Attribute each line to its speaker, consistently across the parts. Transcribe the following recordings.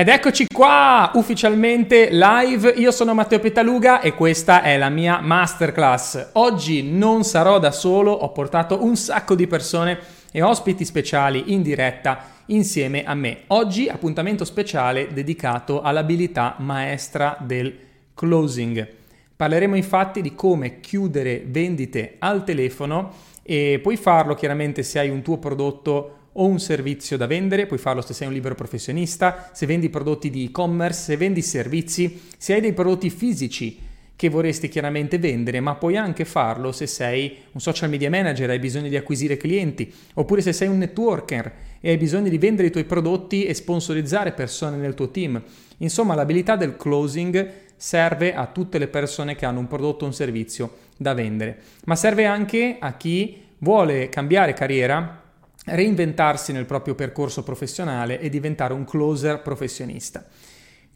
Speaker 1: Ed eccoci qua, ufficialmente live. Io sono Matteo Petaluga e questa è la mia masterclass. Oggi non sarò da solo, ho portato un sacco di persone e ospiti speciali in diretta insieme a me. Oggi appuntamento speciale dedicato all'abilità maestra del closing. Parleremo infatti di come chiudere vendite al telefono e puoi farlo chiaramente se hai un tuo prodotto o un servizio da vendere, puoi farlo se sei un libero professionista, se vendi prodotti di e-commerce, se vendi servizi, se hai dei prodotti fisici che vorresti chiaramente vendere, ma puoi anche farlo se sei un social media manager, hai bisogno di acquisire clienti, oppure se sei un networker e hai bisogno di vendere i tuoi prodotti e sponsorizzare persone nel tuo team. Insomma, l'abilità del closing serve a tutte le persone che hanno un prodotto o un servizio da vendere, ma serve anche a chi vuole cambiare carriera reinventarsi nel proprio percorso professionale e diventare un closer professionista.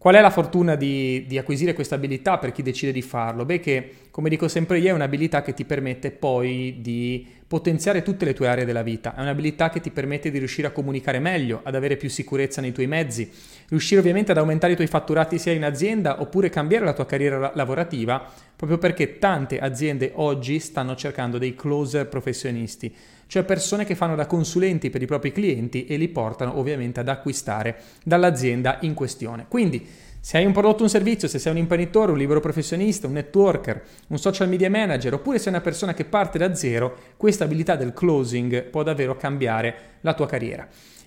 Speaker 1: Qual è la fortuna di, di, acquisire questa abilità per chi decide di farlo? Beh, che come dico sempre io, è un'abilità che ti permette poi di potenziare tutte le tue aree della vita, è un'abilità che ti permette di riuscire a comunicare meglio, ad avere più sicurezza nei tuoi mezzi, riuscire ovviamente ad aumentare i tuoi fatturati sia in azienda oppure cambiare la tua carriera lavorativa, proprio perché tante aziende oggi stanno cercando dei closer professionisti cioè persone che fanno da consulenti per i propri clienti e li portano ovviamente ad acquistare dall'azienda in questione. Quindi se hai un prodotto o un servizio, se sei un imprenditore, un libero professionista, un networker, un social media manager oppure sei una persona che parte da zero, questa abilità del closing può davvero cambiare la tua carriera.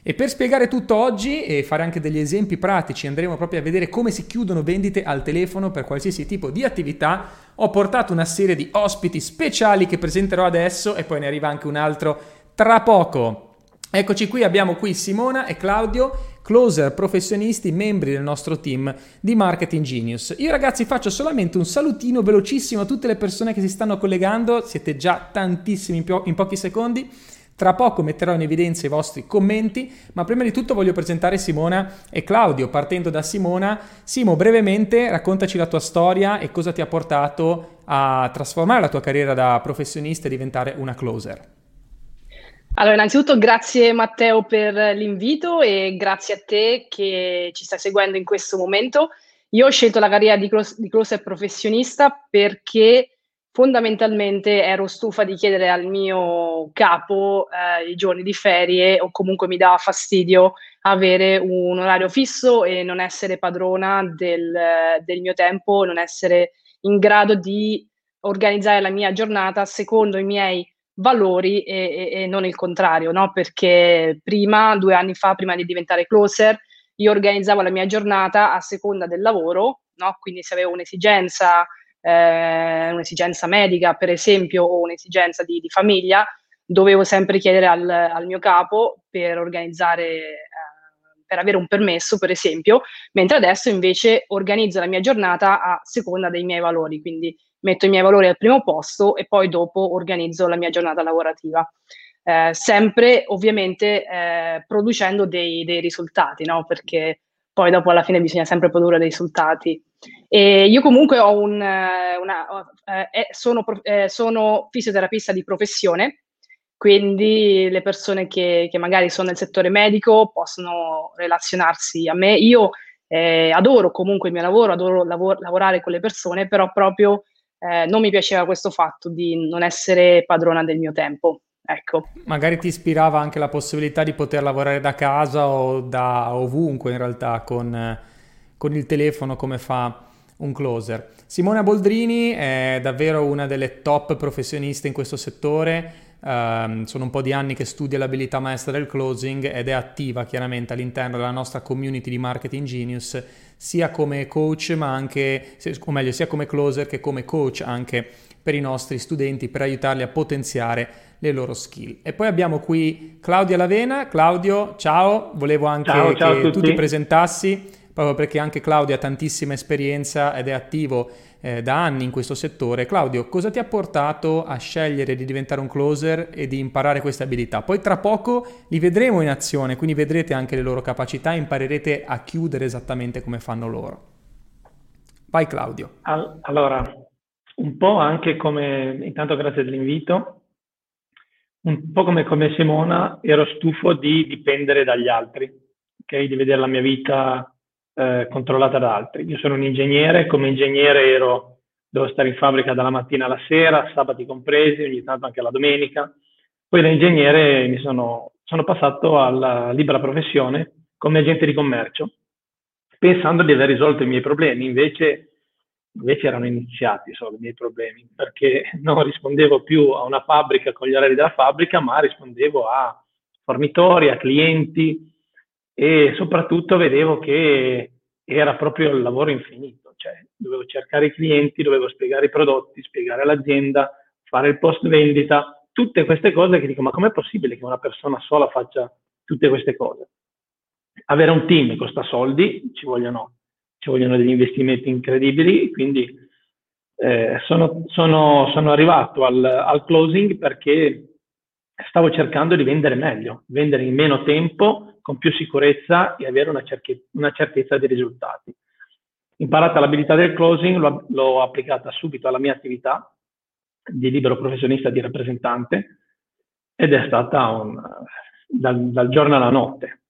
Speaker 1: E per spiegare tutto oggi e fare anche degli esempi pratici, andremo proprio a vedere come si chiudono vendite al telefono per qualsiasi tipo di attività. Ho portato una serie di ospiti speciali che presenterò adesso e poi ne arriva anche un altro tra poco. Eccoci qui, abbiamo qui Simona e Claudio, closer professionisti, membri del nostro team di Marketing Genius. Io ragazzi faccio solamente un salutino velocissimo a tutte le persone che si stanno collegando, siete già tantissimi in, po- in pochi secondi. Tra poco metterò in evidenza i vostri commenti, ma prima di tutto voglio presentare Simona e Claudio. Partendo da Simona, Simo, brevemente raccontaci la tua storia e cosa ti ha portato a trasformare la tua carriera da professionista e diventare una closer.
Speaker 2: Allora, innanzitutto grazie Matteo per l'invito e grazie a te che ci stai seguendo in questo momento. Io ho scelto la carriera di, closer professionista perché fondamentalmente ero stufa di chiedere al mio capo eh, i giorni di ferie o comunque mi dava fastidio avere un orario fisso e non essere padrona del, del mio tempo, non essere in grado di organizzare la mia giornata secondo i miei valori e, e, e non il contrario, no? perché prima, due anni fa, prima di diventare closer, io organizzavo la mia giornata a seconda del lavoro, no? quindi se avevo un'esigenza eh, un'esigenza medica, per esempio, o un'esigenza di, di famiglia, dovevo sempre chiedere al, al mio capo per organizzare, eh, per avere un permesso, per esempio, mentre adesso invece organizzo la mia giornata a seconda dei miei valori, quindi metto i miei valori al primo posto e poi dopo organizzo la mia giornata lavorativa. Eh, sempre ovviamente eh, producendo dei, dei risultati, no? perché poi dopo alla fine bisogna sempre produrre dei risultati. E io comunque ho un, eh, una, eh, sono, eh, sono, fisioterapista di professione, quindi le persone che, che, magari sono nel settore medico possono relazionarsi a me. Io eh, adoro comunque il mio lavoro, adoro lavor- lavorare con le persone, però proprio eh, non mi piaceva questo fatto di non essere padrona del mio tempo. Ecco.
Speaker 1: Magari ti ispirava anche la possibilità di poter lavorare da casa o da ovunque in realtà con, con il telefono come fa un closer. Simona Boldrini è davvero una delle top professioniste in questo settore. Uh, sono un po' di anni che studia l'abilità maestra del closing ed è attiva chiaramente all'interno della nostra community di Marketing Genius, sia come coach, ma anche, o meglio, sia come closer che come coach anche per i nostri studenti per aiutarli a potenziare le loro skill. E poi abbiamo qui Claudia Lavena. Claudio, ciao, volevo anche ciao, ciao che tu ti presentassi, proprio perché anche Claudio ha tantissima esperienza ed è attivo eh, da anni in questo settore. Claudio, cosa ti ha portato a scegliere di diventare un closer e di imparare queste abilità? Poi tra poco li vedremo in azione, quindi vedrete anche le loro capacità e imparerete a chiudere esattamente come fanno loro. Vai Claudio.
Speaker 3: Allora, un po' anche come, intanto grazie dell'invito, un po' come, come Simona, ero stufo di dipendere dagli altri, okay? di vedere la mia vita eh, controllata da altri. Io sono un ingegnere, come ingegnere ero, devo stare in fabbrica dalla mattina alla sera, sabati compresi, ogni tanto anche la domenica. Poi da ingegnere mi sono, sono passato alla libera professione come agente di commercio, pensando di aver risolto i miei problemi, invece, invece erano iniziati solo i miei problemi, perché non rispondevo più a una fabbrica con gli orari della fabbrica, ma rispondevo a fornitori, a clienti e soprattutto vedevo che era proprio il lavoro infinito, cioè dovevo cercare i clienti, dovevo spiegare i prodotti, spiegare l'azienda, fare il post vendita, tutte queste cose che dico ma com'è possibile che una persona sola faccia tutte queste cose? Avere un team costa soldi, ci vogliono, ci vogliono degli investimenti incredibili, quindi eh, sono, sono, sono, arrivato al, al closing perché stavo cercando di vendere meglio, vendere in meno tempo, con più sicurezza e avere una, cerche- una certezza dei risultati. Imparata l'abilità del closing, l'ho, l'ho, applicata subito alla mia attività di libero professionista di rappresentante ed è stata un, dal, dal giorno alla notte.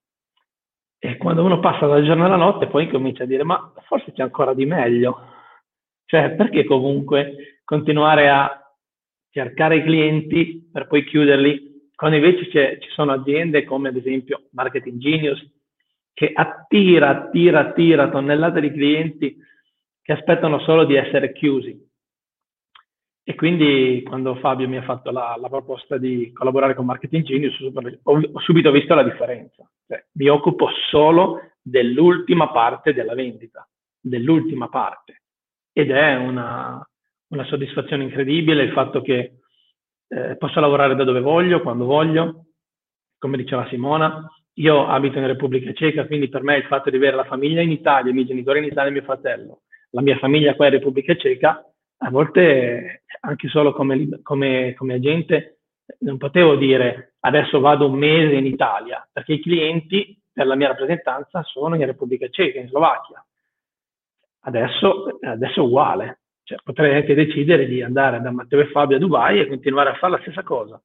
Speaker 3: E quando uno passa dal giorno alla notte poi comincia a dire ma forse c'è ancora di meglio. Cioè perché comunque continuare a cercare clienti per poi chiuderli, quando invece ci sono aziende come ad esempio Marketing Genius che attira, attira, attira tonnellate di clienti che aspettano solo di essere chiusi. E quindi quando Fabio mi ha fatto la, la proposta di collaborare con Marketing Genius, ho, ho subito visto la differenza. Cioè, mi occupo solo dell'ultima parte della vendita, dell'ultima parte. Ed è una, una soddisfazione incredibile il fatto che eh, posso lavorare da dove voglio, quando voglio, come diceva Simona, io abito in Repubblica Ceca, quindi per me il fatto di avere la famiglia in Italia, i miei genitori in Italia e mio fratello, la mia famiglia qua in Repubblica Ceca, a volte anche solo come, come, come agente non potevo dire adesso vado un mese in Italia, perché i clienti per la mia rappresentanza sono in Repubblica Ceca, in Slovacchia. Adesso, adesso è uguale, cioè, potrei anche decidere di andare da Matteo e Fabio a Dubai e continuare a fare la stessa cosa.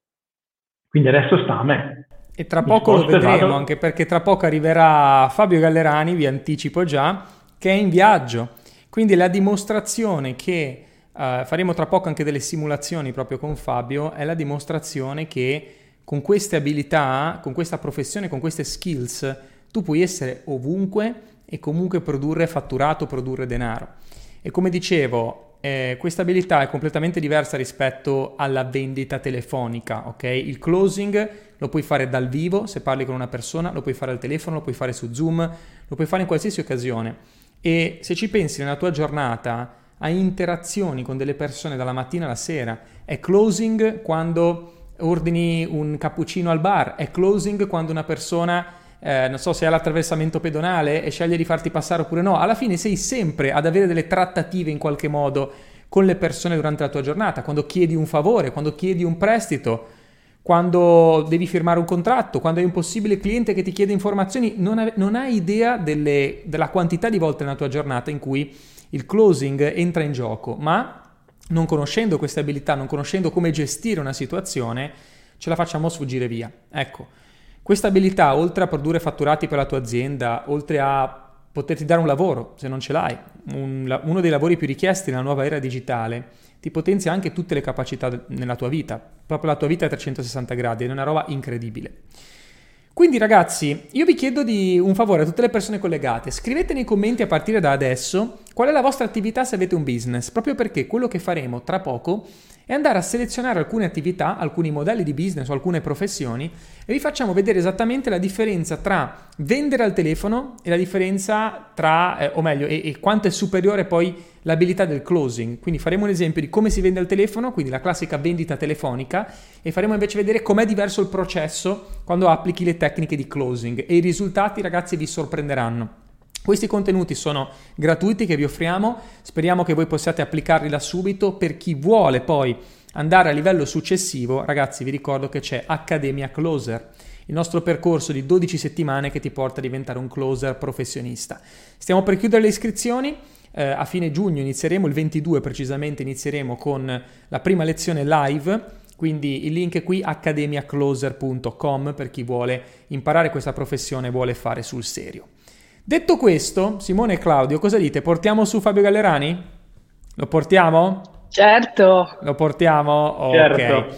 Speaker 3: Quindi adesso sta a me.
Speaker 1: E tra poco lo vedremo, vado... anche perché tra poco arriverà Fabio Gallerani, vi anticipo già, che è in viaggio. Quindi la dimostrazione che uh, faremo tra poco anche delle simulazioni proprio con Fabio è la dimostrazione che con queste abilità, con questa professione, con queste skills, tu puoi essere ovunque e comunque produrre fatturato, produrre denaro. E come dicevo, eh, questa abilità è completamente diversa rispetto alla vendita telefonica, ok? Il closing lo puoi fare dal vivo, se parli con una persona, lo puoi fare al telefono, lo puoi fare su Zoom, lo puoi fare in qualsiasi occasione. E se ci pensi nella tua giornata, hai interazioni con delle persone dalla mattina alla sera, è closing quando ordini un cappuccino al bar, è closing quando una persona eh, non so se è l'attraversamento pedonale e sceglie di farti passare oppure no, alla fine sei sempre ad avere delle trattative in qualche modo con le persone durante la tua giornata, quando chiedi un favore, quando chiedi un prestito, quando devi firmare un contratto, quando hai un possibile cliente che ti chiede informazioni, non, ave- non hai idea delle, della quantità di volte nella tua giornata in cui il closing entra in gioco, ma non conoscendo queste abilità, non conoscendo come gestire una situazione, ce la facciamo sfuggire via. Ecco, questa abilità, oltre a produrre fatturati per la tua azienda, oltre a poterti dare un lavoro, se non ce l'hai, un, uno dei lavori più richiesti nella nuova era digitale, ti potenzia anche tutte le capacità nella tua vita, proprio la tua vita a 360 gradi, è una roba incredibile. Quindi ragazzi, io vi chiedo di un favore a tutte le persone collegate, scrivete nei commenti a partire da adesso qual è la vostra attività se avete un business, proprio perché quello che faremo tra poco e andare a selezionare alcune attività, alcuni modelli di business o alcune professioni e vi facciamo vedere esattamente la differenza tra vendere al telefono e la differenza tra, eh, o meglio, e, e quanto è superiore poi l'abilità del closing. Quindi faremo un esempio di come si vende al telefono, quindi la classica vendita telefonica, e faremo invece vedere com'è diverso il processo quando applichi le tecniche di closing e i risultati ragazzi vi sorprenderanno. Questi contenuti sono gratuiti che vi offriamo, speriamo che voi possiate applicarli da subito. Per chi vuole poi andare a livello successivo, ragazzi vi ricordo che c'è Accademia Closer, il nostro percorso di 12 settimane che ti porta a diventare un closer professionista. Stiamo per chiudere le iscrizioni, eh, a fine giugno inizieremo, il 22 precisamente inizieremo con la prima lezione live, quindi il link è qui accademiacloser.com per chi vuole imparare questa professione e vuole fare sul serio. Detto questo, Simone e Claudio, cosa dite? Portiamo su Fabio Gallerani? Lo portiamo?
Speaker 2: Certo.
Speaker 1: Lo portiamo? Ok.
Speaker 3: Certo.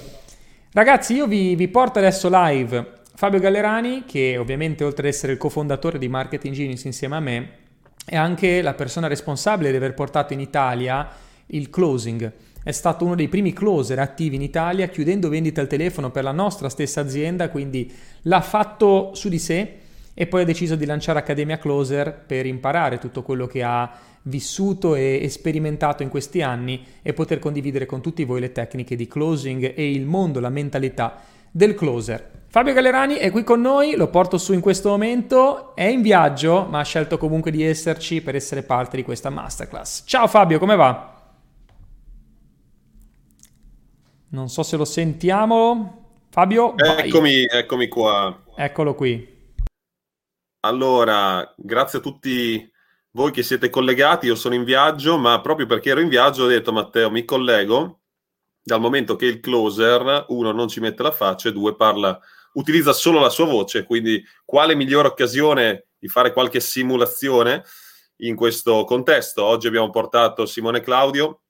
Speaker 1: Ragazzi, io vi, vi porto adesso live Fabio Gallerani, che ovviamente oltre ad essere il cofondatore di Marketing Genius insieme a me, è anche la persona responsabile di aver portato in Italia il closing. È stato uno dei primi closer attivi in Italia, chiudendo vendite al telefono per la nostra stessa azienda, quindi l'ha fatto su di sé e poi ha deciso di lanciare Accademia Closer per imparare tutto quello che ha vissuto e sperimentato in questi anni e poter condividere con tutti voi le tecniche di closing e il mondo, la mentalità del closer. Fabio Gallerani è qui con noi, lo porto su in questo momento, è in viaggio ma ha scelto comunque di esserci per essere parte di questa masterclass. Ciao Fabio, come va? Non so se lo sentiamo. Fabio,
Speaker 4: eccomi, eccomi qua.
Speaker 1: Eccolo qui.
Speaker 4: Allora, grazie a tutti voi che siete collegati, io sono in viaggio, ma proprio perché ero in viaggio ho detto Matteo, mi collego, dal momento che il closer, uno, non ci mette la faccia e due, parla, utilizza solo la sua voce, quindi quale migliore occasione di fare qualche simulazione in questo contesto? Oggi abbiamo portato Simone e Claudio,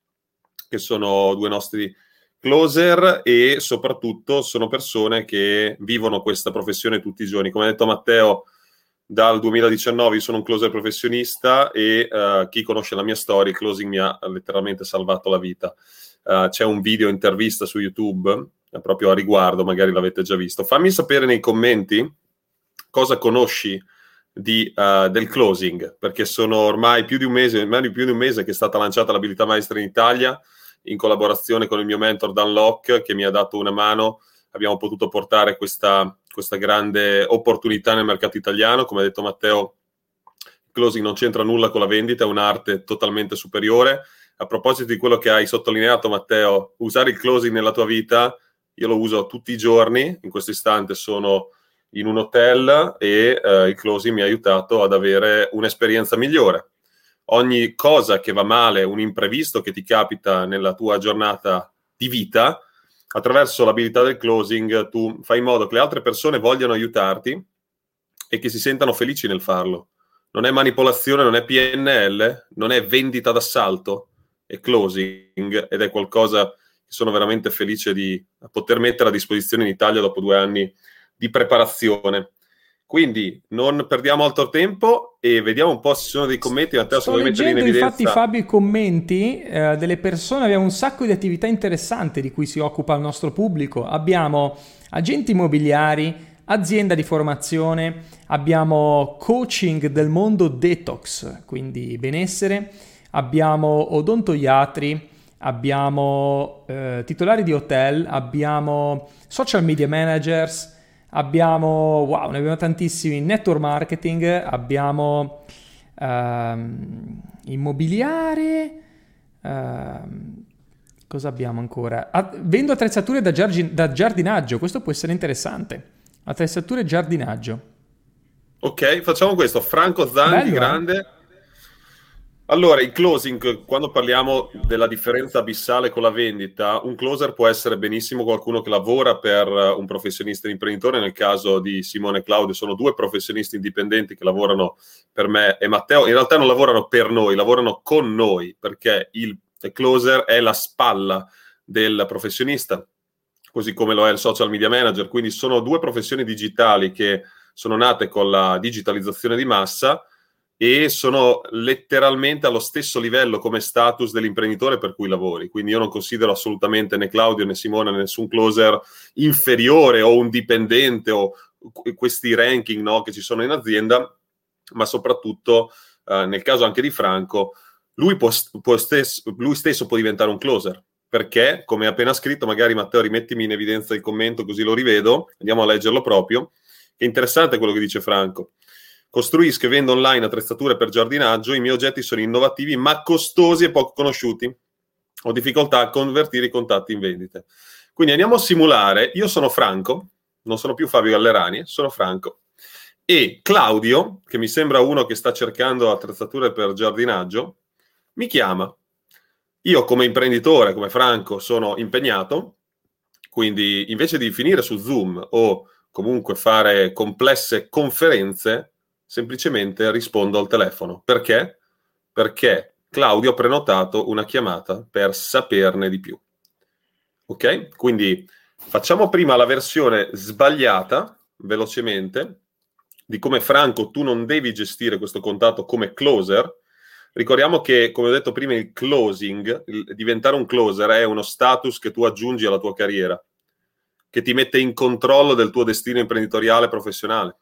Speaker 4: che sono due nostri closer e soprattutto sono persone che vivono questa professione tutti i giorni. Come ha detto Matteo, dal 2019 io sono un closer professionista e uh, chi conosce la mia storia, il closing mi ha letteralmente salvato la vita. Uh, c'è un video intervista su YouTube proprio a riguardo, magari l'avete già visto. Fammi sapere nei commenti cosa conosci di, del closing, perché sono ormai più di un mese, ormai più di un mese che è stata lanciata l'abilità maestra in Italia in collaborazione con il mio mentor Dan Locke che mi ha dato una mano abbiamo potuto portare questa, questa grande opportunità nel mercato italiano. Come ha detto Matteo, il closing non c'entra nulla con la vendita, è un'arte totalmente superiore. A proposito di quello che hai sottolineato, Matteo, usare il closing nella tua vita, io lo uso tutti i giorni. In questo istante sono in un hotel e eh, il closing mi ha aiutato ad avere un'esperienza migliore. Ogni cosa che va male, un imprevisto che ti capita nella tua giornata di vita, attraverso l'abilità del closing tu fai in modo che le altre persone vogliano aiutarti e che si sentano felici nel farlo. Non è manipolazione, non è PNL, non è vendita d'assalto, è closing ed è qualcosa sono veramente felice di poter mettere a disposizione in Italia dopo due anni di preparazione. Quindi non perdiamo altro tempo e vediamo un po' se ci sono dei commenti. Matteo,
Speaker 1: Sto leggendo infatti Fabio i commenti eh, delle persone, abbiamo un sacco di attività interessanti di cui si occupa il nostro pubblico. Abbiamo agenti immobiliari, azienda di formazione, abbiamo coaching del mondo detox, quindi benessere, abbiamo odontoiatri, abbiamo eh, titolari di hotel, abbiamo social media managers, abbiamo, wow, ne abbiamo tantissimi, network marketing, abbiamo um, immobiliare, um, cosa abbiamo ancora? Ah, vendo attrezzature da, giardin- da, giardinaggio, questo può essere interessante. Attrezzature giardinaggio.
Speaker 4: Ok, facciamo questo. Franco Zandi, Bello, eh? grande. Eh? Allora, il closing, quando parliamo della differenza abissale con la vendita, un closer può essere benissimo qualcuno che lavora per eh, un professionista imprenditore, nel caso di Simone e Claudio sono due professionisti indipendenti che lavorano per me e Matteo, in realtà non lavorano per noi, lavorano con noi, perché il closer è la spalla del professionista, così come lo è il social media manager, quindi sono due professioni digitali che sono nate con la digitalizzazione di massa, e sono letteralmente allo stesso livello come status dell'imprenditore per cui lavori. Quindi io non considero assolutamente né Claudio né Simone né nessun closer inferiore o un dipendente o questi ranking no, che ci sono in azienda, ma soprattutto eh, nel caso anche di Franco, lui, può, può stesso, lui stesso può diventare un closer. Perché, come appena scritto, magari Matteo rimettimi in evidenza il commento così lo rivedo, andiamo a leggerlo proprio, che interessante quello che dice Franco Costruisco e vendo online attrezzature per giardinaggio. I miei oggetti sono innovativi ma costosi e poco conosciuti. Ho difficoltà a convertire i contatti in vendite. Quindi andiamo a simulare. Io sono Franco, non sono più Fabio Gallerani, sono Franco. E Claudio, che mi sembra uno che sta cercando attrezzature per giardinaggio, mi chiama. Io come imprenditore, come Franco, sono impegnato, quindi invece di finire su Zoom o comunque fare complesse conferenze, semplicemente rispondo al telefono. Perché? Perché Claudio ha prenotato una chiamata per saperne di più. Ok? Quindi facciamo prima la versione sbagliata, velocemente, di come Franco tu non devi gestire questo contatto come closer. Ricordiamo che, come ho detto prima, il closing, il diventare un closer è uno status che tu aggiungi alla tua carriera, che ti mette in controllo del tuo destino imprenditoriale e professionale.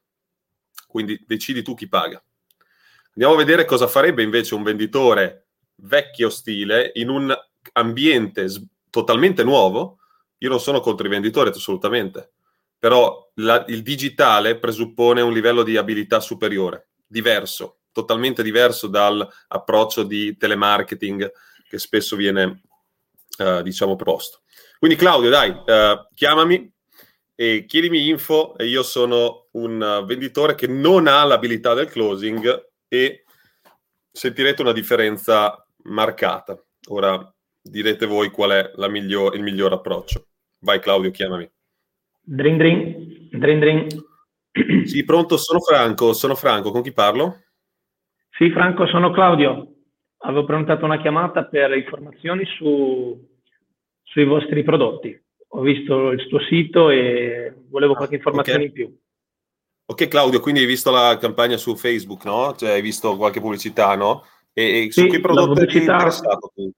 Speaker 4: Quindi decidi tu chi paga. Andiamo a vedere cosa farebbe invece un venditore vecchio stile in un ambiente s- totalmente nuovo. Io non sono contro i venditori assolutamente, però la, il digitale presuppone un livello di abilità superiore, diverso, totalmente diverso dall'approccio di telemarketing che spesso viene, eh, diciamo, proposto. Quindi Claudio, dai, eh, chiamami e chiedimi info e io sono un venditore che non ha l'abilità del closing e sentirete una differenza marcata. Ora direte voi qual è miglior, il miglior approccio. Vai Claudio, chiamami.
Speaker 3: Drin drin, drin drin.
Speaker 4: Sì, pronto, sono Franco, sono Franco, con chi parlo?
Speaker 3: Sì, Franco, sono Claudio. Avevo prenotato una chiamata per informazioni su, sui vostri prodotti ho visto il tuo sito e volevo qualche informazione okay. in più.
Speaker 4: Ok Claudio, quindi hai visto la campagna su Facebook, no? Cioè hai visto qualche pubblicità, no? E, e sì, su che prodotto pubblicità... eri interessato tu?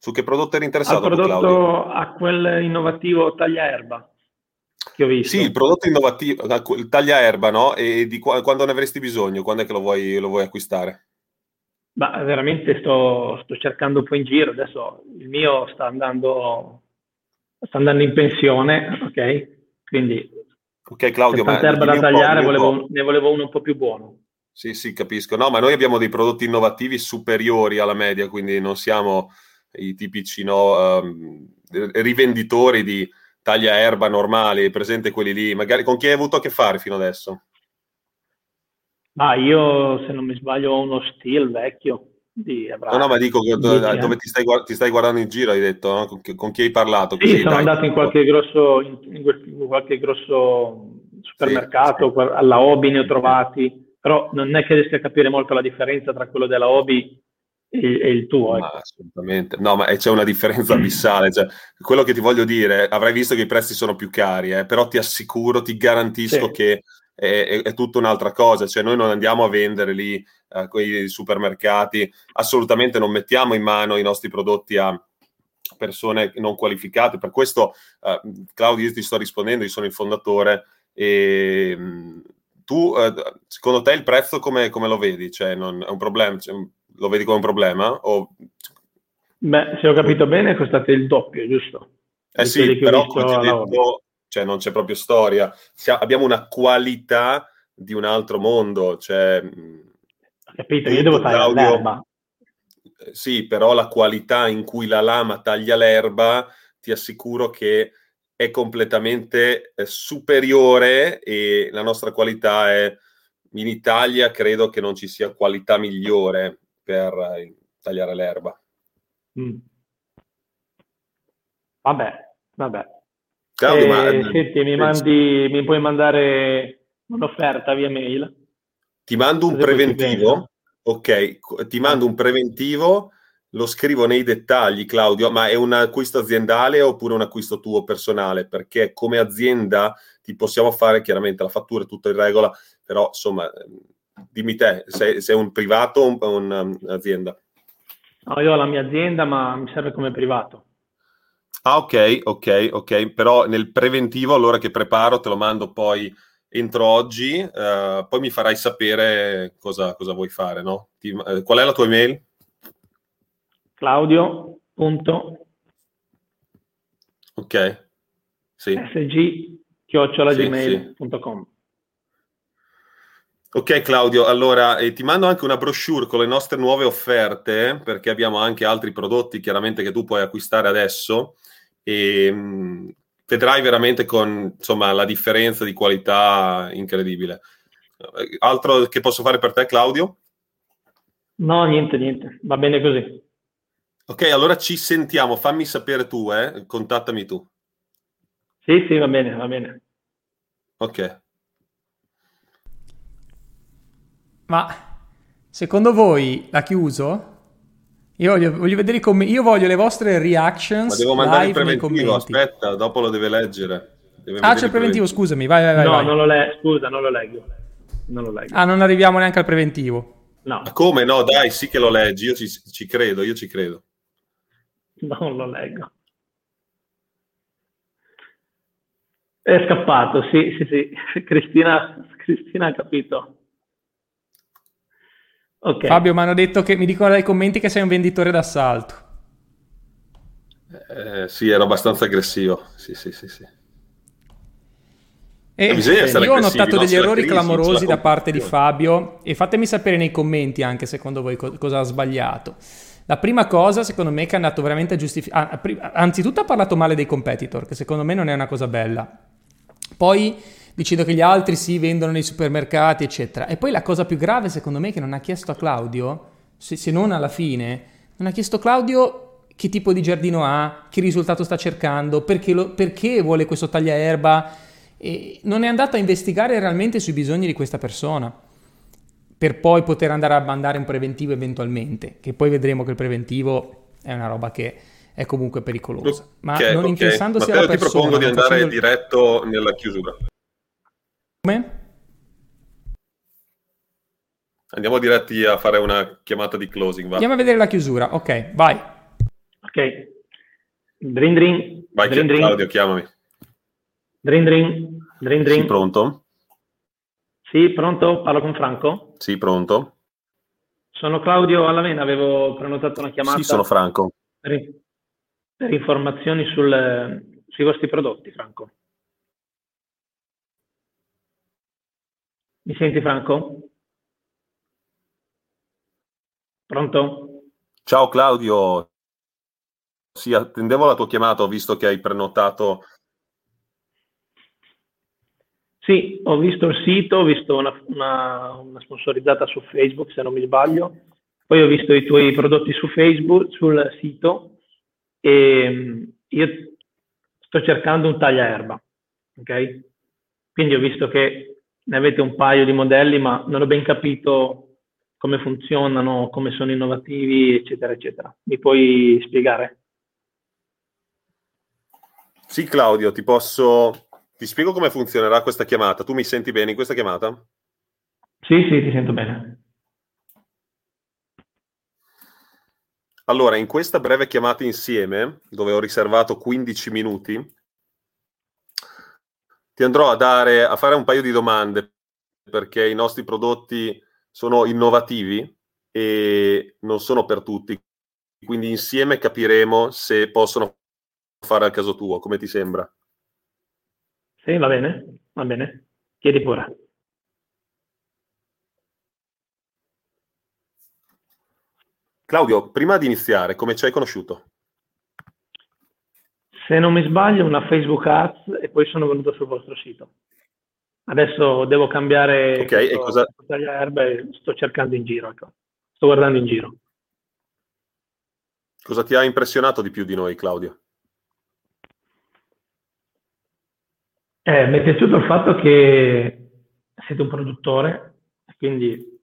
Speaker 4: Su che prodotto eri interessato
Speaker 3: Al prodotto, Claudio? A quel innovativo tagliaerba che ho visto.
Speaker 4: Sì, il prodotto innovativo, il tagliaerba, no? E di quando ne avresti bisogno? Quando è che lo vuoi, lo vuoi acquistare?
Speaker 3: Ma veramente sto, sto cercando un po' in giro, adesso il mio sta andando sta andando in pensione, ok? Quindi
Speaker 4: ok Claudio,
Speaker 3: ma erba da tagliare, volevo, ne volevo uno un po' più buono.
Speaker 4: Sì, sì, capisco. No, ma noi abbiamo dei prodotti innovativi superiori alla media, quindi non siamo i tipici no, um, rivenditori di taglia erba normali, presente quelli lì. Magari con chi hai avuto a che fare fino adesso?
Speaker 3: Ma io, se non mi sbaglio, ho uno steel vecchio
Speaker 4: di avrà no, no, ma dico dove, dove ti, stai, ti, stai, guardando in giro, hai detto, no? con, con, chi hai parlato?
Speaker 3: Sì, sono dai, andato in qualche grosso, in, in qualche grosso supermercato, sì, sì. alla hobby ne ho trovati, però non è che riesco a capire molto la differenza tra quello della hobby e, e il tuo.
Speaker 4: Ecco. assolutamente, no, ma c'è una differenza abissale. Cioè, quello che ti voglio dire, avrai visto che i prezzi sono più cari, eh, però ti assicuro, ti garantisco sì. che è, è, è, tutta un'altra cosa, cioè noi non andiamo a vendere lì eh, quei supermercati, assolutamente non mettiamo in mano i nostri prodotti a persone non qualificate, per questo eh, Claudio io ti sto rispondendo, io sono il fondatore e mh, tu eh, secondo te il prezzo come, come, lo vedi? Cioè non, è un problema? Cioè, lo vedi come un problema? O...
Speaker 3: Beh, se ho capito bene costate il doppio, giusto?
Speaker 4: Eh sì, però come ti ho detto, cioè non c'è proprio storia. Siamo, abbiamo una qualità di un altro mondo. Cioè,
Speaker 3: Capito, io devo tagliare l'erba.
Speaker 4: Eh, sì, però la qualità in cui la lama taglia l'erba ti assicuro che è completamente eh, superiore e la nostra qualità è in Italia credo che non ci sia qualità migliore per eh, tagliare l'erba.
Speaker 3: Mm. Vabbè, vabbè.
Speaker 4: Claudio, eh, ma,
Speaker 3: senti, mi, mandi, mi puoi mandare un'offerta via mail?
Speaker 4: Ti mando un preventivo? Ok, ti mando un preventivo, lo scrivo nei dettagli, Claudio, ma è un acquisto aziendale oppure un acquisto tuo personale? Perché come azienda ti possiamo fare chiaramente la fattura, tutto in regola, però insomma, dimmi te, sei, sei un privato o un'azienda?
Speaker 3: No, io ho la mia azienda, ma mi serve come privato.
Speaker 4: Ah, ok, ok, ok. Però nel preventivo, allora che preparo, te lo mando poi entro oggi, uh, poi mi farai sapere cosa, cosa vuoi fare, no? Ti, uh, qual è la tua email?
Speaker 3: Claudio.
Speaker 4: Ok. Sì.
Speaker 3: sg chiocciolagmail.com sì, sì.
Speaker 4: Ok Claudio, allora eh, ti mando anche una brochure con le nostre nuove offerte perché abbiamo anche altri prodotti chiaramente che tu puoi acquistare adesso e mh, mm, vedrai veramente con insomma, la differenza di qualità incredibile. Altro che posso fare per te Claudio?
Speaker 3: No, niente, niente, va bene così.
Speaker 4: Ok, allora ci sentiamo, fammi sapere tu, eh? contattami tu.
Speaker 3: Sì, sì, va bene, va bene.
Speaker 4: Ok.
Speaker 1: Ma secondo voi l'ha chiuso? Io voglio, voglio vedere i commenti. Io voglio le vostre reactions.
Speaker 4: Ma devo mandare il preventivo. Aspetta, dopo lo deve leggere.
Speaker 1: Deve ah, c'è il preventivo, scusami. Vai, vai, vai.
Speaker 3: No,
Speaker 1: vai.
Speaker 3: Non lo le- scusa, non lo leggo. Non lo leggo.
Speaker 1: Ah, non arriviamo neanche al preventivo.
Speaker 4: No. Ma come? No, dai, sì che lo leggi. Io ci, ci credo, io ci credo.
Speaker 3: Non lo leggo. È scappato, sì, sì, sì. Cristina, Cristina ha capito.
Speaker 1: Okay. Fabio, mi hanno detto che mi dicono dai commenti che sei un venditore d'assalto.
Speaker 4: Eh, sì, ero abbastanza aggressivo. Sì, sì, sì, sì.
Speaker 1: E io ho notato degli errori crisi, clamorosi da parte di Fabio e fatemi sapere nei commenti anche secondo voi co- cosa ha sbagliato. La prima cosa, secondo me, che è andato veramente a giustificare... Ah, anzitutto ha parlato male dei competitor, che secondo me non è una cosa bella. Poi dicendo che gli altri si vendono nei supermercati, eccetera. E poi la cosa più grave, secondo me, che non ha chiesto a Claudio, se, se non alla fine, non ha chiesto a Claudio che tipo di giardino ha, che risultato sta cercando, perché, lo, perché vuole questo tagliaerba. E non è andato a investigare realmente sui bisogni di questa persona per poi poter andare a mandare un preventivo eventualmente, che poi vedremo che il preventivo è una roba che è comunque pericolosa. Ma okay, non okay. interessandosi
Speaker 4: Matteo,
Speaker 1: alla persona...
Speaker 4: ti propongo di andare facendo... diretto nella chiusura.
Speaker 1: Come?
Speaker 4: Andiamo diretti a fare una chiamata di closing. Va.
Speaker 1: Andiamo a vedere la chiusura. Ok, vai.
Speaker 3: Ok. Drin drin.
Speaker 4: Vai, drin, drin. Claudio, chiamami.
Speaker 3: Drin drin. Drin drin.
Speaker 4: Sì, pronto?
Speaker 3: Sì, pronto? Parlo con Franco?
Speaker 4: Sì, pronto.
Speaker 3: Sono Claudio Allavena, avevo prenotato una chiamata.
Speaker 4: Sì, sono Franco.
Speaker 3: Per, per informazioni sul, sui vostri prodotti, Franco. Mi senti Franco? Pronto?
Speaker 4: Ciao Claudio. Sì, attendevo la tua chiamata, ho visto che hai prenotato.
Speaker 3: Sì, ho visto il sito, ho visto una, una, una sponsorizzata su Facebook, se non mi sbaglio. Poi ho visto i tuoi prodotti su Facebook, sul sito e mm, io sto cercando un tagliaerba, ok? Quindi ho visto che ne avete un paio di modelli, ma non ho ben capito come funzionano, come sono innovativi, eccetera, eccetera. Mi puoi spiegare?
Speaker 4: Sì, Claudio, ti posso... Ti spiego come funzionerà questa chiamata. Tu mi senti bene in questa chiamata?
Speaker 3: Sì, sì, ti sento bene.
Speaker 4: Allora, in questa breve chiamata insieme, dove ho riservato 15 minuti, ti andrò a, dare, a fare un paio di domande perché i nostri prodotti sono innovativi e non sono per tutti. Quindi insieme capiremo se possono fare al caso tuo, come ti sembra?
Speaker 3: Sì, va bene, va bene. Chiedi pure.
Speaker 4: Claudio, prima di iniziare, come ci hai conosciuto?
Speaker 3: Se non mi sbaglio, una Facebook Ads e poi sono venuto sul vostro sito. Adesso devo cambiare
Speaker 4: Ok, questo, e cosa...
Speaker 3: erbe, sto cercando in giro, ecco. sto guardando in giro.
Speaker 4: Cosa ti ha impressionato di più di noi, Claudio?
Speaker 3: Eh, mi è piaciuto il fatto che siete un produttore, quindi,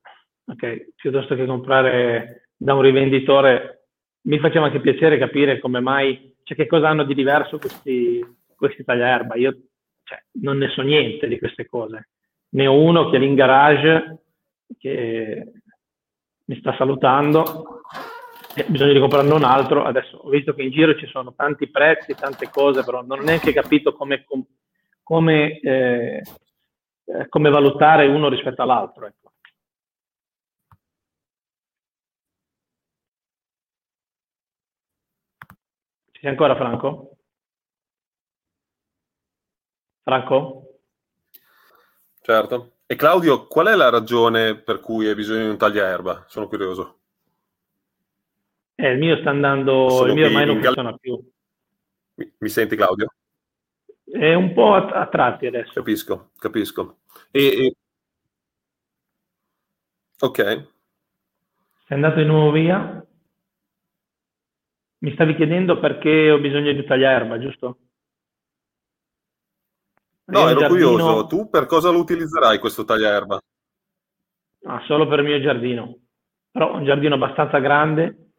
Speaker 3: ok, piuttosto che comprare da un rivenditore, mi faceva anche piacere capire come mai cioè che cosa hanno di diverso questi, questi tagliaerba? Io cioè, non ne so niente di queste cose. Ne ho uno che è in garage che mi sta salutando e bisogna di comprarne un altro. Adesso ho visto che in giro ci sono tanti prezzi, tante cose, però non ho neanche capito come, come, eh, come valutare uno rispetto all'altro. Ecco. Sei ancora Franco? Franco?
Speaker 4: Certo. E Claudio, qual è la ragione per cui hai bisogno di un tagliaerba? Sono curioso.
Speaker 3: Eh, il mio sta andando, Sono il mio ormai non funziona gal- più.
Speaker 4: Mi, mi, senti Claudio?
Speaker 3: È un po' a, a tratti adesso.
Speaker 4: Capisco, capisco. E, e... Ok.
Speaker 3: Sei andato di nuovo via? Mi stavi chiedendo perché ho bisogno di tagliarerba, giusto?
Speaker 4: No, ero giardino... curioso. Tu per cosa lo utilizzerai questo tagliaerba?
Speaker 3: Ah, solo per il mio giardino, però un giardino abbastanza grande,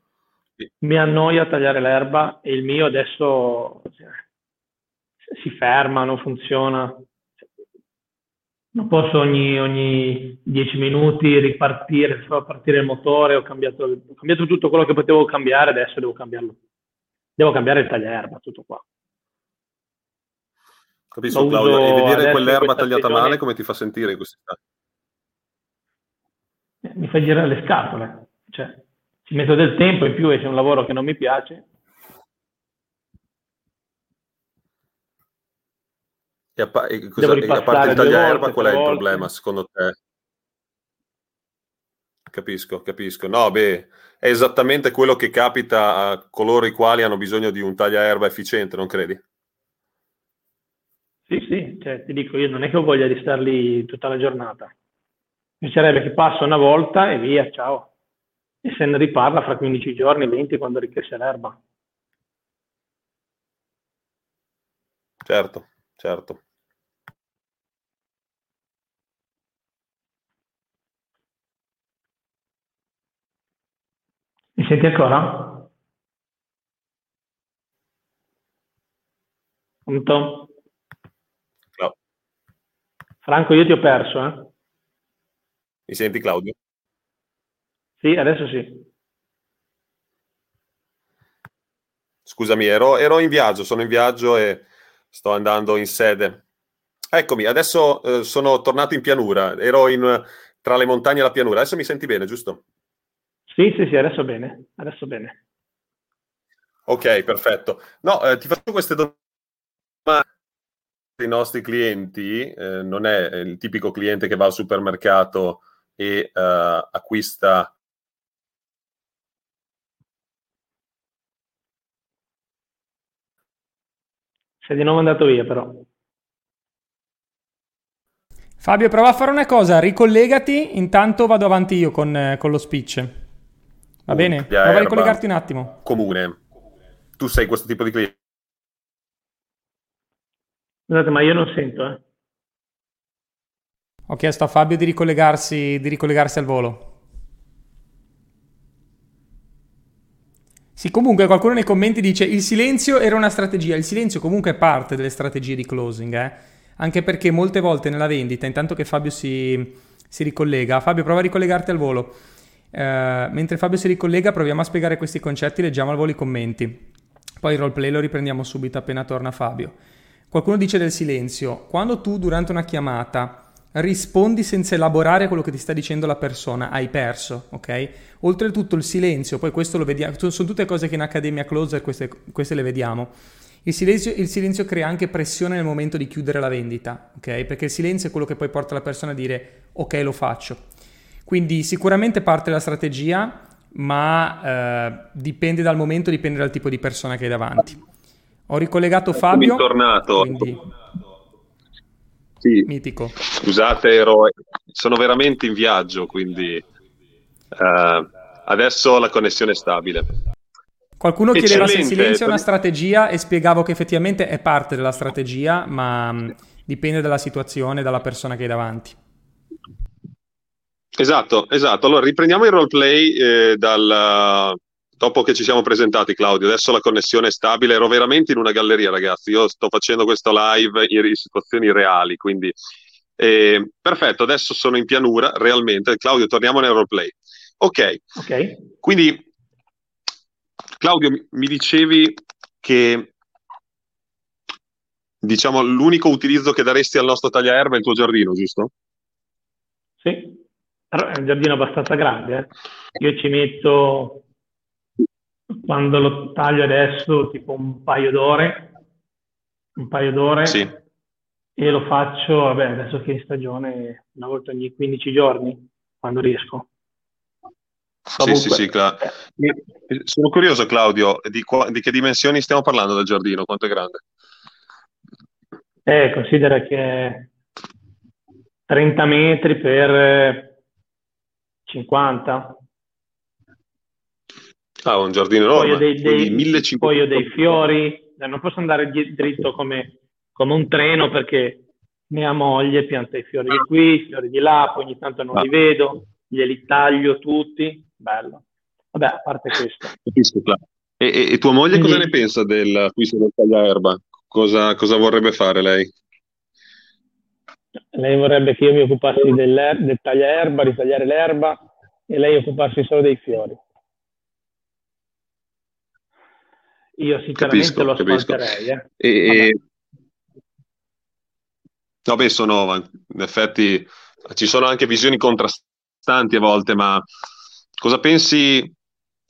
Speaker 3: mi annoia tagliare l'erba e il mio adesso si ferma, non funziona. Non posso ogni, ogni 10 minuti ripartire, far partire il motore, ho cambiato, ho cambiato tutto quello che potevo cambiare, adesso devo cambiarlo. Devo cambiare il tagliaerba, tutto qua.
Speaker 4: Capisco Claudio, e vedere quell'erba tagliata stagione... male come ti fa sentire in quest'estate?
Speaker 3: Mi fa girare le scatole, cioè ci metto del tempo in più e c'è un lavoro che non mi piace.
Speaker 4: E a, pa- e cosa, e a parte il tagliaerba, qual è il problema secondo te? Capisco, capisco. No, beh, è esattamente quello che capita a coloro i quali hanno bisogno di un tagliaerba efficiente, non credi?
Speaker 3: Sì, sì, cioè, ti dico, io non è che ho voglia di star lì tutta la giornata. Mi sarebbe che passa una volta e via, ciao. E se ne riparla fra 15 giorni, 20, quando ricresce l'erba.
Speaker 4: Certo, certo.
Speaker 3: Mi senti ancora? Pronto? Franco, io ti ho perso, eh?
Speaker 4: Mi senti Claudio?
Speaker 3: Sì, adesso sì.
Speaker 4: Scusami, ero, ero, in viaggio, sono in viaggio e sto andando in sede. Eccomi, adesso eh, sono tornato in pianura, ero in, tra le montagne e la pianura. Adesso mi senti bene, giusto?
Speaker 3: Sì, sì, sì, adesso bene, adesso bene.
Speaker 4: Ok, perfetto. No, eh, ti faccio queste domande dei nostri clienti eh, non è il tipico cliente che va al supermercato e uh, acquista
Speaker 3: sei di nuovo andato via però
Speaker 1: Fabio prova a fare una cosa ricollegati intanto vado avanti io con, con lo speech va bene? prova a ricollegarti un attimo
Speaker 4: comune tu sei questo tipo di cliente
Speaker 3: Scusate, ma io non sento, eh.
Speaker 1: Ho chiesto a Fabio di ricollegarsi, di ricollegarsi al volo. Sì, comunque qualcuno nei commenti dice il silenzio era una strategia. Il silenzio comunque è parte delle strategie di closing, eh? Anche perché molte volte nella vendita, intanto che Fabio si, si ricollega, Fabio prova a ricollegarti al volo. Uh, mentre Fabio si ricollega proviamo a spiegare questi concetti, leggiamo al volo i commenti. Poi il roleplay lo riprendiamo subito appena torna Fabio. Qualcuno dice del silenzio. Quando tu durante una chiamata rispondi senza elaborare quello che ti sta dicendo la persona, hai perso, ok? Oltretutto il silenzio, poi questo lo vediamo, sono tutte cose che in Accademia Closer queste, queste le vediamo. Il silenzio, il silenzio, crea anche pressione nel momento di chiudere la vendita, ok? Perché il silenzio è quello che poi porta la persona a dire ok lo faccio. Quindi sicuramente parte la strategia, ma eh, dipende dal momento, dipende dal tipo di persona che hai davanti. Ho ricollegato Fabio.
Speaker 4: Bentornato.
Speaker 1: Quindi...
Speaker 4: Sì.
Speaker 1: Mitico.
Speaker 4: Scusate, ero... sono veramente in viaggio, quindi uh, adesso la connessione è stabile.
Speaker 1: Qualcuno Eccellente. chiedeva se il silenzio è una strategia e spiegavo che effettivamente è parte della strategia, ma mh, dipende dalla situazione, dalla persona che hai davanti.
Speaker 4: Esatto, esatto. Allora riprendiamo il roleplay eh, dal, dopo che ci siamo presentati, Claudio, adesso la connessione è stabile. Ero veramente in una galleria, ragazzi. Io sto facendo questo live in situazioni reali, quindi eh, perfetto. Adesso sono in pianura, realmente. Claudio, torniamo nel roleplay. Ok,
Speaker 3: ok.
Speaker 4: Quindi, Claudio, mi dicevi che diciamo l'unico utilizzo che daresti al nostro tagliaerba è il tuo giardino, giusto?
Speaker 3: Sì, però è un giardino abbastanza grande. Eh. Io ci metto quando lo taglio adesso tipo un paio d'ore, un paio d'ore
Speaker 4: sì.
Speaker 3: e lo faccio, vabbè, adesso che è in stagione, una volta ogni 15 giorni, quando riesco.
Speaker 4: Comunque, sì, sì, sì, Cla- sono curioso Claudio, di, qua- di, che dimensioni stiamo parlando del giardino, quanto è grande?
Speaker 3: Eh, considera che è 30 metri per 50,
Speaker 4: Ah, un giardino enorme,
Speaker 3: poi dei, dei, 1500... poi ho dei fiori, eh, non posso andare dritto come, come, un treno perché mia moglie pianta i fiori di qui, i fiori di là, poi ogni tanto non ah. li vedo, glieli taglio tutti, bello. Vabbè, a parte questo.
Speaker 4: Capisco, e, e, e, tua moglie Quindi, cosa ne pensa del tagliaerba? Cosa, cosa vorrebbe fare lei?
Speaker 3: Lei vorrebbe che io mi occupassi del, del tagliaerba, di tagliare l'erba e lei occuparsi solo dei fiori. Io sinceramente capisco, lo ascolterei. Eh. E,
Speaker 4: no, beh, sono, in effetti ci sono anche visioni contrastanti a volte, ma cosa pensi?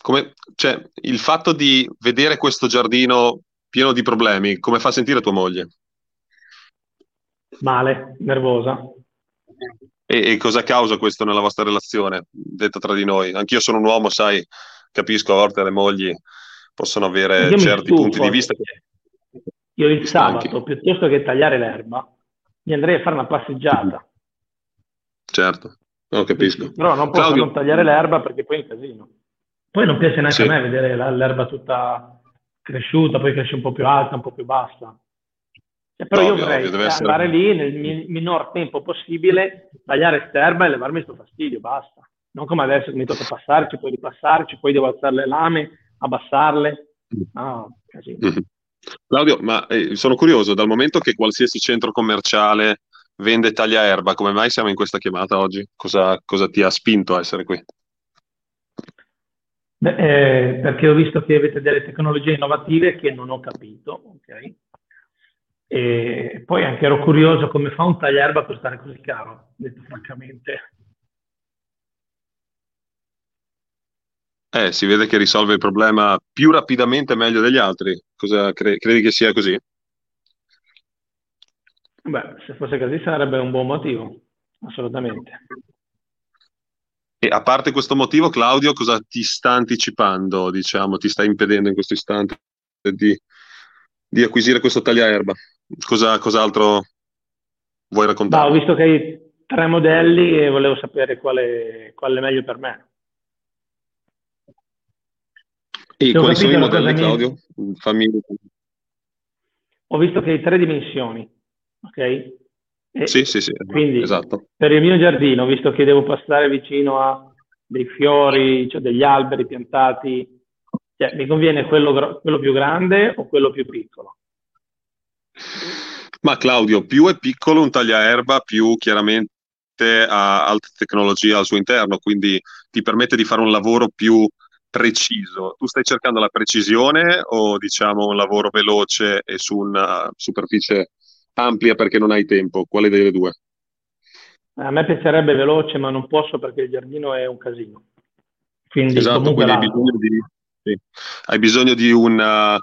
Speaker 4: Come, cioè, il fatto di vedere questo giardino pieno di problemi, come fa sentire tua moglie?
Speaker 3: Male, nervosa.
Speaker 4: E, e, cosa causa questo nella vostra relazione, detto tra di noi? Anch'io sono un uomo, sai, capisco a volte le mogli possono avere Io certi punti di vista.
Speaker 3: Io il sabato, piuttosto che tagliare l'erba, mi andrei a fare una passeggiata.
Speaker 4: Certo, non capisco.
Speaker 3: Però non posso Claudio... non tagliare l'erba perché poi è un casino. Poi non piace neanche sì. a me vedere l'erba tutta cresciuta, poi cresce un po' più alta, un po' più bassa. Però ovvio, io vorrei ovvio, andare essere... lì nel minor tempo possibile, tagliare erba e levarmi questo fastidio, basta. Non come adesso che mi tocca passarci, poi ripassarci, poi devo alzare le lame, abbassarle. No,
Speaker 4: mm-hmm. Claudio, ma eh, sono curioso, dal momento che qualsiasi centro commerciale vende taglia erba, come mai siamo in questa chiamata oggi? Cosa, cosa ti ha spinto a essere qui?
Speaker 3: Beh, eh, perché ho visto che avete delle tecnologie innovative che non ho capito, ok? E poi anche ero curioso come fa un tagliarba a costare così caro, detto francamente.
Speaker 4: Eh, si vede che risolve il problema più rapidamente e meglio degli altri. Cosa cre- credi che sia così?
Speaker 3: Beh, se fosse così sarebbe un buon motivo, assolutamente.
Speaker 4: E a parte questo motivo, Claudio, cosa ti sta anticipando, diciamo, ti sta impedendo in questo istante di, di acquisire questo tagliaerba? Cosa, cos'altro vuoi raccontare?
Speaker 3: No, ho visto che hai tre modelli e volevo sapere quale, quale è meglio per me.
Speaker 4: E Se quali sono i modelli, Claudio? Fammi...
Speaker 3: Ho visto che hai tre dimensioni, ok?
Speaker 4: E sì, sì, sì,
Speaker 3: quindi
Speaker 4: esatto.
Speaker 3: Per il mio giardino, visto che devo passare vicino a dei fiori, cioè degli alberi piantati, cioè, mi conviene quello, quello più grande o quello più piccolo?
Speaker 4: Ma Claudio, più è piccolo un tagliaerba, più chiaramente ha alta tecnologia al suo interno, quindi ti permette di fare un lavoro più preciso. Tu stai cercando la precisione o diciamo un lavoro veloce e su una superficie amplia perché non hai tempo? Quale delle due?
Speaker 3: A me piacerebbe veloce, ma non posso perché il giardino è un casino. Quindi
Speaker 4: esatto, quindi hai bisogno di, sì. hai bisogno di una,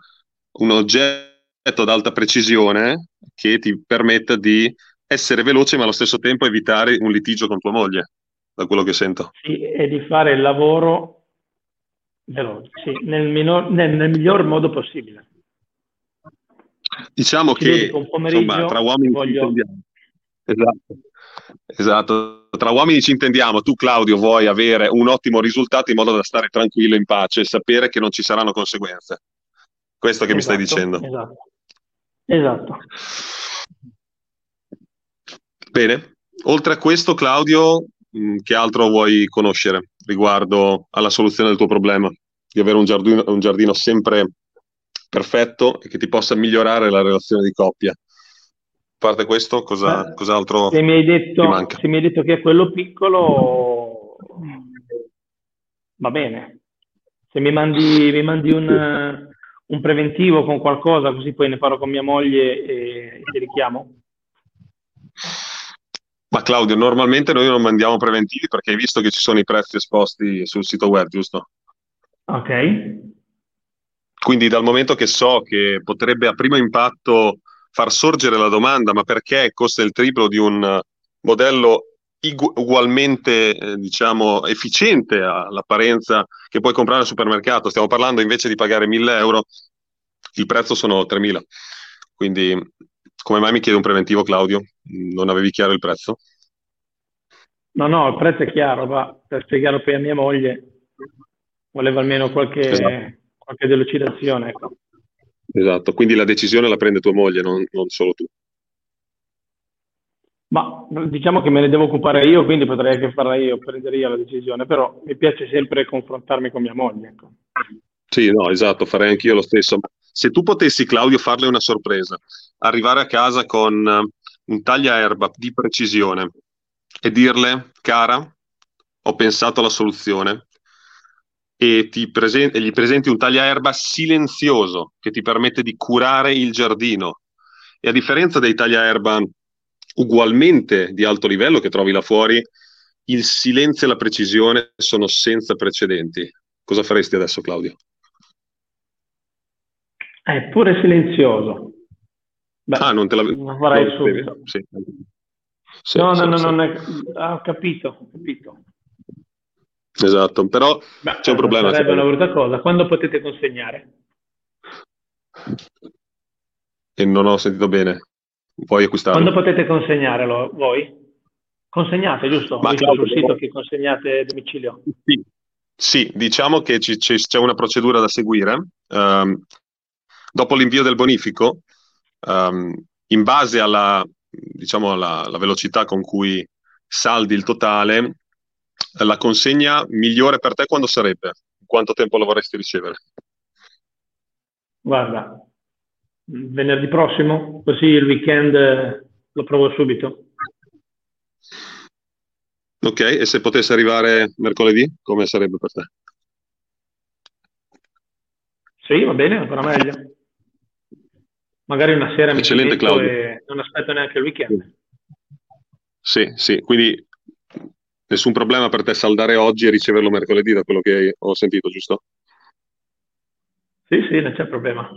Speaker 4: un oggetto ad alta precisione che ti permetta di essere veloce ma allo stesso tempo evitare un litigio con tua moglie, da quello che sento.
Speaker 3: Sì, e di fare il lavoro veloce, sì, nel, minor, nel, nel miglior modo possibile.
Speaker 4: Diciamo Ci che insomma, tra uomini voglio... ci intendiamo. Esatto. esatto. Tra uomini ci intendiamo. Tu, Claudio, vuoi avere un ottimo risultato in modo da stare tranquillo in pace e sapere che non ci saranno conseguenze. Questo che esatto, mi stai esatto,
Speaker 3: dicendo. Esatto. Esatto.
Speaker 4: Bene, oltre a questo, Claudio, che altro vuoi conoscere riguardo alla soluzione del tuo problema? Di avere un giardino, un giardino sempre perfetto e che ti possa migliorare la relazione di coppia. A parte questo, cosa, eh, cos'altro
Speaker 3: se mi, hai detto, se mi hai detto che è quello piccolo, va bene. Se mi mandi, mi mandi un, un preventivo con qualcosa, così poi ne parlo con mia moglie e, ti richiamo?
Speaker 4: Ma Claudio, normalmente noi non mandiamo preventivi perché hai visto che ci sono i prezzi esposti sul sito web, giusto?
Speaker 3: Ok.
Speaker 4: Quindi dal momento che so che potrebbe a primo impatto far sorgere la domanda, ma perché costa il triplo di un modello ugualmente, eh, diciamo, efficiente all'apparenza che puoi comprare al supermercato. Stiamo parlando invece di pagare 1000 euro, il prezzo sono 3000. Quindi, come mai mi chiede un preventivo, Claudio? Non avevi chiaro il prezzo?
Speaker 3: No, no, il prezzo è chiaro, ma per spiegarlo poi a mia moglie voleva almeno qualche, esatto. qualche delucidazione. Ecco.
Speaker 4: Esatto, quindi la decisione la prende tua moglie, non, non solo tu.
Speaker 3: Ma diciamo che me ne devo occupare io, quindi potrei anche farla io, prendere io la decisione, però mi piace sempre confrontarmi con mia moglie. Ecco.
Speaker 4: Sì, no, esatto, farei anch'io lo stesso. Se tu potessi, Claudio, farle una sorpresa, arrivare a casa con uh, un tagliaerba di precisione e dirle, cara, ho pensato alla soluzione, e, presen- e gli presenti un tagliaerba silenzioso che ti permette di curare il giardino. E a differenza dei tagliaerba ugualmente di alto livello che trovi là fuori, il silenzio e la precisione sono senza precedenti. Cosa faresti adesso, Claudio?
Speaker 3: È pure silenzioso.
Speaker 4: Beh, ah, non te la
Speaker 3: lo farei subito. Sì. Sì, no, sì, no, no, no, ah, ho capito, ho capito.
Speaker 4: Esatto, però Beh, c'è un problema.
Speaker 3: Sarebbe una brutta cosa. Quando potete consegnare?
Speaker 4: E non ho sentito bene. Vuoi acquistarlo?
Speaker 3: Quando potete consegnarlo voi? Consegnate, giusto? Ma Visto sul sito che consegnate a domicilio.
Speaker 4: Sì. sì diciamo che ci, ci, c'è una procedura da seguire. Um, dopo l'invio del bonifico, um, in base alla, diciamo, alla, alla velocità con cui saldi il totale, la consegna migliore per te quando sarebbe? Quanto tempo la vorresti ricevere?
Speaker 3: Guarda, venerdì prossimo, così il weekend eh, lo provo subito.
Speaker 4: Ok, e se potesse arrivare mercoledì, come sarebbe per te?
Speaker 3: Sì, va bene, ancora meglio. Magari una sera
Speaker 4: Eccellente, mi Claudio.
Speaker 3: e non aspetto neanche il weekend.
Speaker 4: Sì, sì, quindi nessun problema per te saldare oggi e riceverlo mercoledì, da quello che ho sentito, giusto?
Speaker 3: Sì, sì, non c'è problema.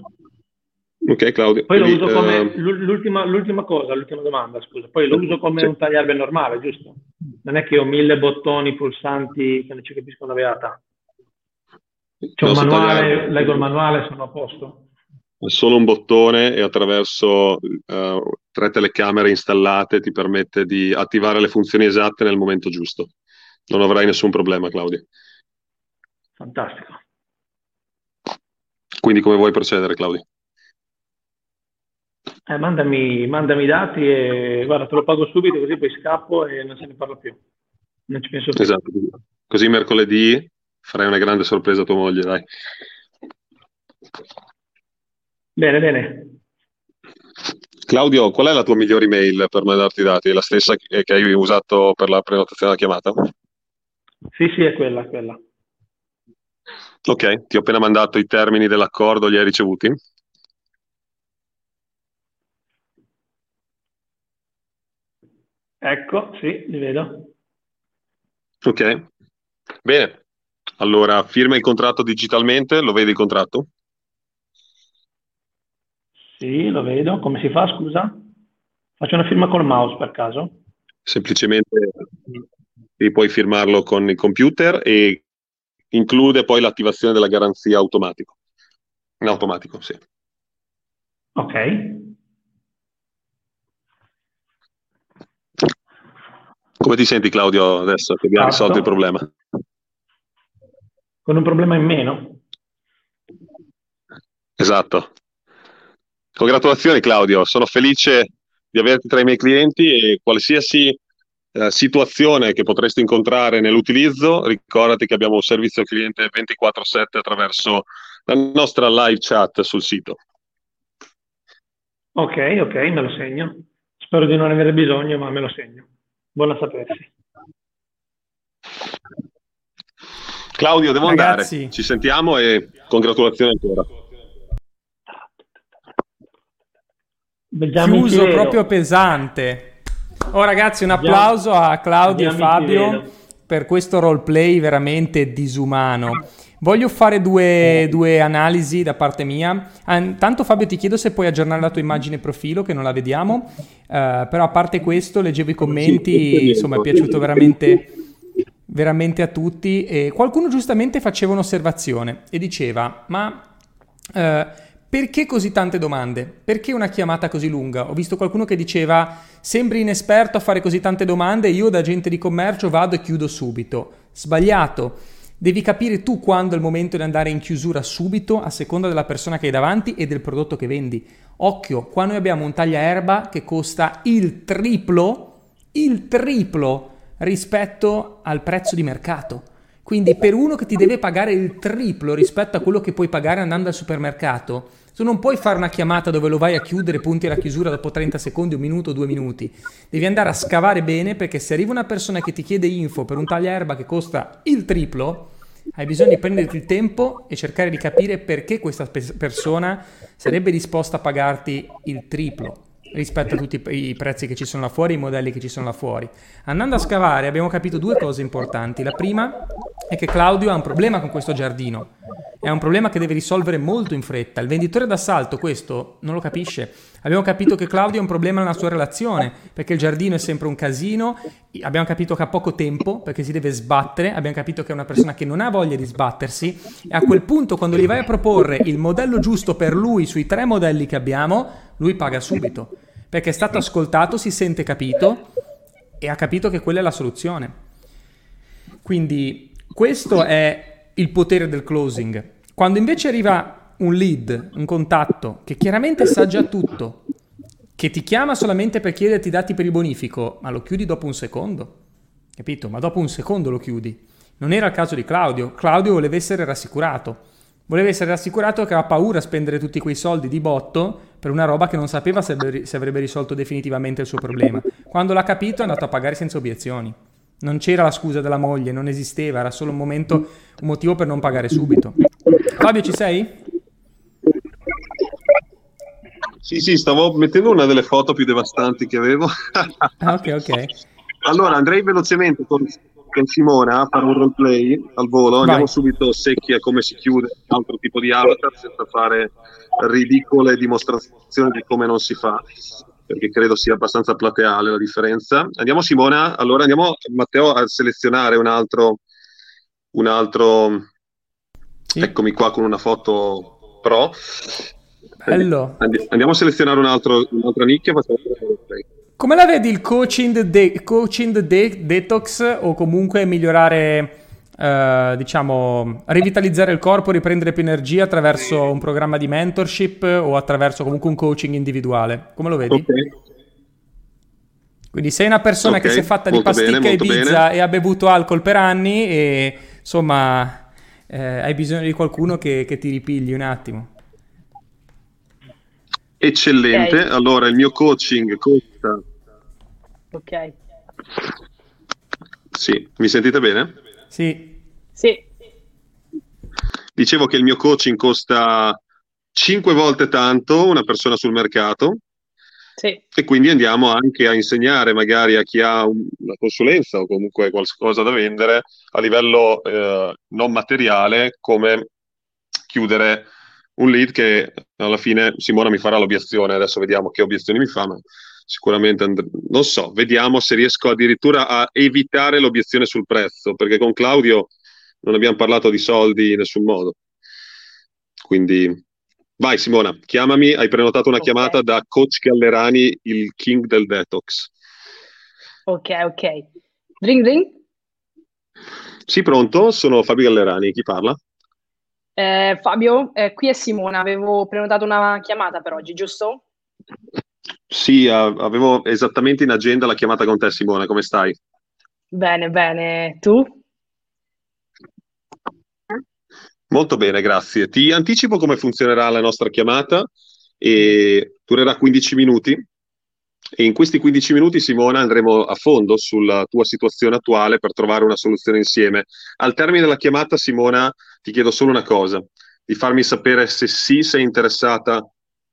Speaker 4: Ok, Claudio.
Speaker 3: Poi Quindi, lo uso come uh... l'ultima, l'ultima, cosa, l'ultima domanda, scusa. Poi lo uso come sì. un tagliarbe normale, giusto? Non è che ho mille bottoni pulsanti che non ci capisco una beata. C'è un manuale, leggo il manuale, sono a posto.
Speaker 4: È solo un bottone e attraverso uh, tre telecamere installate ti permette di attivare le funzioni esatte nel momento giusto. Non avrai nessun problema, Claudio.
Speaker 3: Fantastico.
Speaker 4: Quindi come vuoi procedere, Claudio?
Speaker 3: Eh, mandami, mandami i dati e guarda, te lo pago subito così poi scappo e non se ne parla più. Non ci penso più.
Speaker 4: Esatto. Così mercoledì farai una grande sorpresa a tua moglie, dai.
Speaker 3: Bene, bene.
Speaker 4: Claudio, qual è la tua migliore email per mandarti i dati? È la stessa che hai usato per la prenotazione della chiamata?
Speaker 3: Sì, sì, è quella, quella.
Speaker 4: Ok, ti ho appena mandato i termini dell'accordo, li hai ricevuti?
Speaker 3: Ecco, sì, li vedo.
Speaker 4: Ok, bene. Allora, firma il contratto digitalmente, lo vedi il contratto?
Speaker 3: Sì, lo vedo. Come si fa, scusa? Faccio una firma col mouse per caso?
Speaker 4: Semplicemente puoi firmarlo con il computer e include poi l'attivazione della garanzia automatico. In automatico, sì.
Speaker 3: Ok.
Speaker 4: Come ti senti Claudio adesso che abbiamo esatto. risolto il problema?
Speaker 3: Con un problema in meno.
Speaker 4: Esatto. Congratulazioni Claudio, sono felice di averti tra i miei clienti e qualsiasi eh, situazione che potresti incontrare nell'utilizzo, ricordati che abbiamo un servizio cliente 24/7 attraverso la nostra live chat sul sito.
Speaker 3: Ok, ok, me lo segno. Spero di non avere bisogno, ma me lo segno. Buona sapersi.
Speaker 4: Claudio, devo Ragazzi. andare. Ci sentiamo e congratulazioni ancora.
Speaker 1: Vediamo Chiuso proprio pesante. Oh ragazzi, un applauso a Claudio e Fabio per questo roleplay veramente disumano. Voglio fare due, due, analisi da parte mia. Intanto Fabio ti chiedo se puoi aggiornare la tua immagine profilo che non la vediamo, uh, però a parte questo leggevo i commenti, insomma è piaciuto veramente, veramente a tutti e qualcuno giustamente faceva un'osservazione e diceva ma... Uh, perché così tante domande? Perché una chiamata così lunga? Ho visto qualcuno che diceva sembri inesperto a fare così tante domande, io da agente di commercio vado e chiudo subito. Sbagliato. Devi capire tu quando è il momento di andare in chiusura subito a seconda della persona che hai davanti e del prodotto che vendi. Occhio, qua noi abbiamo un tagliaerba che costa il triplo il triplo rispetto al prezzo di mercato. Quindi per uno che ti deve pagare il triplo rispetto a quello che puoi pagare andando al supermercato, tu non puoi fare una chiamata dove lo vai a chiudere, punti alla chiusura dopo 30 secondi, un minuto, due minuti. Devi andare a scavare bene perché se arriva una persona che ti chiede info per un tagliaerba che costa il triplo, hai bisogno di prenderti il tempo e cercare di capire perché questa persona sarebbe disposta a pagarti il triplo rispetto a tutti i prezzi che ci sono là fuori, i modelli che ci sono là fuori. Andando a scavare abbiamo capito due cose importanti. La prima è che Claudio ha un problema con questo giardino è un problema che deve risolvere molto in fretta. Il venditore d'assalto questo non lo capisce. Abbiamo capito che Claudio ha un problema nella sua relazione, perché il giardino è sempre un casino. Abbiamo capito che ha poco tempo, perché si deve sbattere. Abbiamo capito che è una persona che non ha voglia di sbattersi. E a quel punto, quando gli vai a proporre il modello giusto per lui sui tre modelli che abbiamo, lui paga subito. Perché è stato ascoltato, si sente capito e ha capito che quella è la soluzione. Quindi questo è il potere del closing. Quando invece arriva un lead, un contatto, che chiaramente sa già tutto, che ti chiama solamente per chiederti i dati per il bonifico, ma lo chiudi dopo un secondo, capito? Ma dopo un secondo lo chiudi. Non era il caso di Claudio. Claudio voleva essere rassicurato. Voleva essere rassicurato che aveva paura a spendere tutti quei soldi di botto per una roba che non sapeva se avrebbe risolto definitivamente il suo problema. Quando l'ha capito è andato a pagare senza obiezioni. Non c'era la scusa della moglie, non esisteva, era solo un momento, un motivo per non pagare subito. Fabio, ci sei?
Speaker 4: Sì, sì, stavo mettendo una delle foto più devastanti che avevo.
Speaker 1: ah, ok, ok.
Speaker 4: Allora, andrei velocemente con, con Simona a fare un roleplay al volo. Andiamo Vai. subito secchi a come si chiude un altro tipo di avatar senza fare ridicole dimostrazioni di come non si fa perché credo sia abbastanza plateale la differenza. Andiamo Simona, allora andiamo Matteo a selezionare un altro, un altro sì. eccomi qua con una foto pro.
Speaker 1: Bello.
Speaker 4: Andiamo a selezionare un altro, un'altra nicchia.
Speaker 1: Come la vedi il coaching, de- coaching de- detox o comunque migliorare eh, diciamo, rivitalizzare il corpo, riprendere più energia attraverso un programma di mentorship o attraverso comunque un coaching individuale? Come lo vedi? Okay. Quindi sei una persona okay, che si è fatta di pasticca bene, e pizza e ha bevuto alcol per anni e insomma eh, hai bisogno di qualcuno che, che, ti ripigli un attimo.
Speaker 4: Eccellente, okay. allora il mio coaching costa...
Speaker 2: Ok.
Speaker 4: Sì, mi sentite bene?
Speaker 1: Sì.
Speaker 2: Sì.
Speaker 4: Dicevo che il mio coaching costa 5 volte tanto una persona sul mercato.
Speaker 2: Sì.
Speaker 4: E quindi andiamo anche a insegnare magari a chi ha una consulenza o comunque qualcosa da vendere a livello eh, non materiale come chiudere un lead che alla fine Simona mi farà l'obiezione, adesso vediamo che obiezioni mi fa, ma sicuramente and- non so, vediamo se riesco addirittura a evitare l'obiezione sul prezzo, perché con Claudio non abbiamo parlato di soldi in nessun modo. Quindi vai Simona, chiamami, hai prenotato una okay. chiamata da coach Gallerani, il king del detox.
Speaker 2: Ok, ok. Ring ring?
Speaker 4: Sì, pronto, sono Fabio Gallerani, chi parla?
Speaker 2: Eh, Fabio, eh, qui è Simona, avevo prenotato una chiamata per oggi, giusto?
Speaker 4: Sì, avevo esattamente in agenda la chiamata con te, Simona. Come stai?
Speaker 2: Bene, bene. Tu?
Speaker 4: Molto bene, grazie. Ti anticipo come funzionerà la nostra chiamata e durerà 15 minuti. E in questi 15 minuti, Simona, andremo a fondo sulla tua situazione attuale per trovare una soluzione insieme. Al termine della chiamata, Simona, ti chiedo solo una cosa, di farmi sapere se sì sei interessata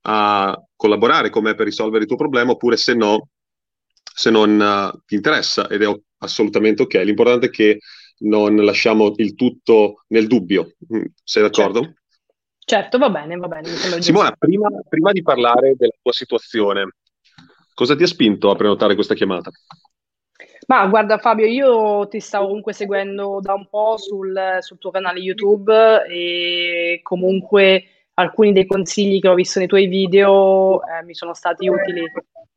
Speaker 4: a collaborare con me per risolvere il tuo problema oppure se no, se non uh, ti interessa ed è assolutamente ok. L'importante è che non lasciamo il tutto nel dubbio. Mm, sei d'accordo?
Speaker 2: Certo, certo va bene, va bene.
Speaker 4: Simona, prima, prima di parlare della tua situazione, cosa ti ha spinto a prenotare questa chiamata?
Speaker 2: Ma guarda Fabio, io ti stavo comunque seguendo da un po' sul, sul tuo canale YouTube e comunque alcuni dei consigli che ho visto nei tuoi video eh, mi sono stati utili.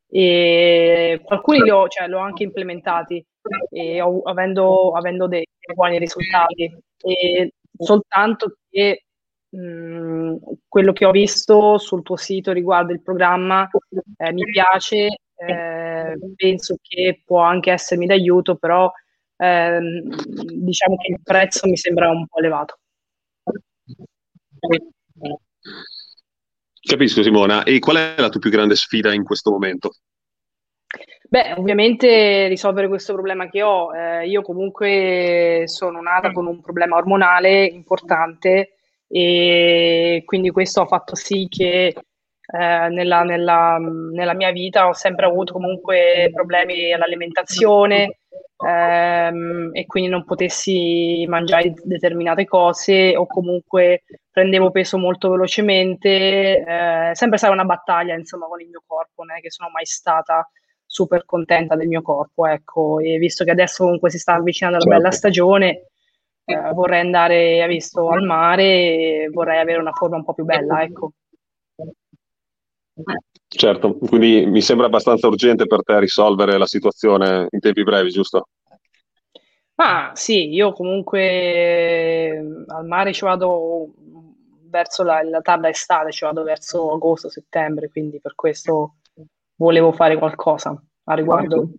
Speaker 2: E alcuni li ho, cioè, li ho anche implementati e ho, avendo, avendo dei buoni risultati. E soltanto che mh, quello che ho visto sul tuo sito riguardo il programma eh, mi piace eh, penso che può anche essermi d'aiuto, però ehm, diciamo che il prezzo mi sembra un po' elevato.
Speaker 4: Capisco Simona, e qual è la tua più grande sfida in questo momento?
Speaker 2: Beh, ovviamente risolvere questo problema che ho. Eh, io comunque sono nata con un problema ormonale importante e quindi questo ha fatto sì che eh, nella, nella, nella, mia vita ho sempre avuto comunque problemi all'alimentazione ehm, e quindi non potessi mangiare determinate cose o comunque prendevo peso molto velocemente. Eh, sempre stata una battaglia insomma con il mio corpo, non è che sono mai stata super contenta del mio corpo, ecco, e visto che adesso comunque si sta avvicinando la certo. bella stagione, eh, vorrei andare, ha visto, al mare e vorrei avere una forma un po' più bella, ecco.
Speaker 4: Certo, quindi mi sembra abbastanza urgente per te risolvere la situazione in tempi brevi, giusto?
Speaker 2: Ah, sì, io comunque al mare ci vado verso la, la tarda estate, ci vado verso agosto, settembre, quindi per questo volevo fare qualcosa a riguardo.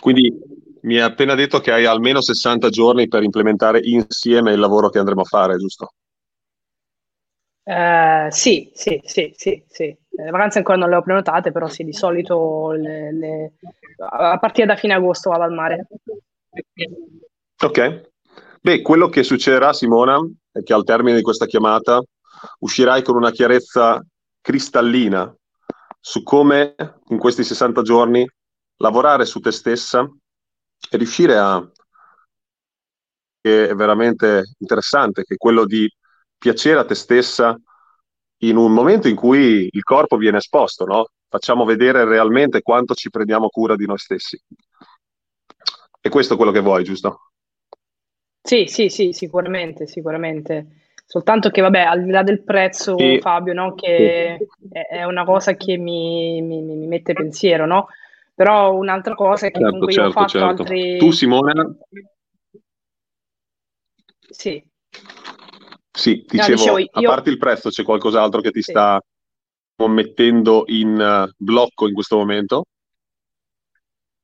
Speaker 4: Quindi mi hai appena detto che hai almeno 60 giorni per implementare insieme il lavoro che andremo a fare, giusto?
Speaker 2: Eh, sì, sì, sì, sì, sì. Le vacanze ancora non le ho prenotate, però sì, di solito le, le... a partire da fine agosto vado al mare.
Speaker 4: Ok. Beh, quello che succederà, Simona, è che al termine di questa chiamata uscirai con una chiarezza cristallina su come in questi 60 giorni lavorare su te stessa e riuscire a che è veramente interessante, che è quello di piacere a te stessa in un momento in cui il corpo viene esposto, no? Facciamo vedere realmente quanto ci prendiamo cura di noi stessi. E questo è quello che vuoi, giusto?
Speaker 2: Sì, sì, sì, sicuramente, sicuramente. Soltanto che, vabbè, al di là del prezzo, e... Fabio, no? che è una cosa che mi, mi, mi, mette pensiero, no? Però un'altra cosa è che certo, comunque certo, io ho certo, fatto certo. altri...
Speaker 4: Tu, Simone?
Speaker 2: Sì.
Speaker 4: Sì, dicevo, no, dicevo io... a parte il prezzo, c'è qualcos'altro che ti sì. sta mettendo in uh, blocco in questo momento?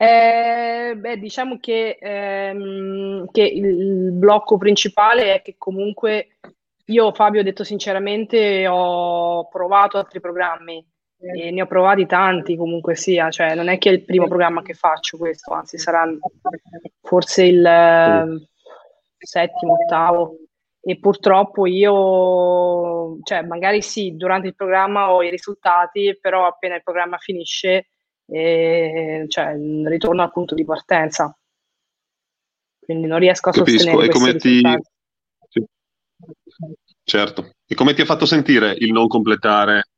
Speaker 2: Eh, beh, diciamo che, ehm, che il, blocco principale è che comunque io, Fabio, ho detto sinceramente, ho provato altri programmi e ne ho provati tanti comunque sia, cioè non è che è il primo programma che faccio questo, anzi sarà forse il eh, settimo, ottavo. E purtroppo io, cioè magari sì, durante il programma ho i risultati, però appena il programma finisce, eh, cioè ritorno al punto di partenza. Quindi non riesco a Capisco. sostenere e come ti...
Speaker 4: Certo. E come ti ha fatto sentire il non completare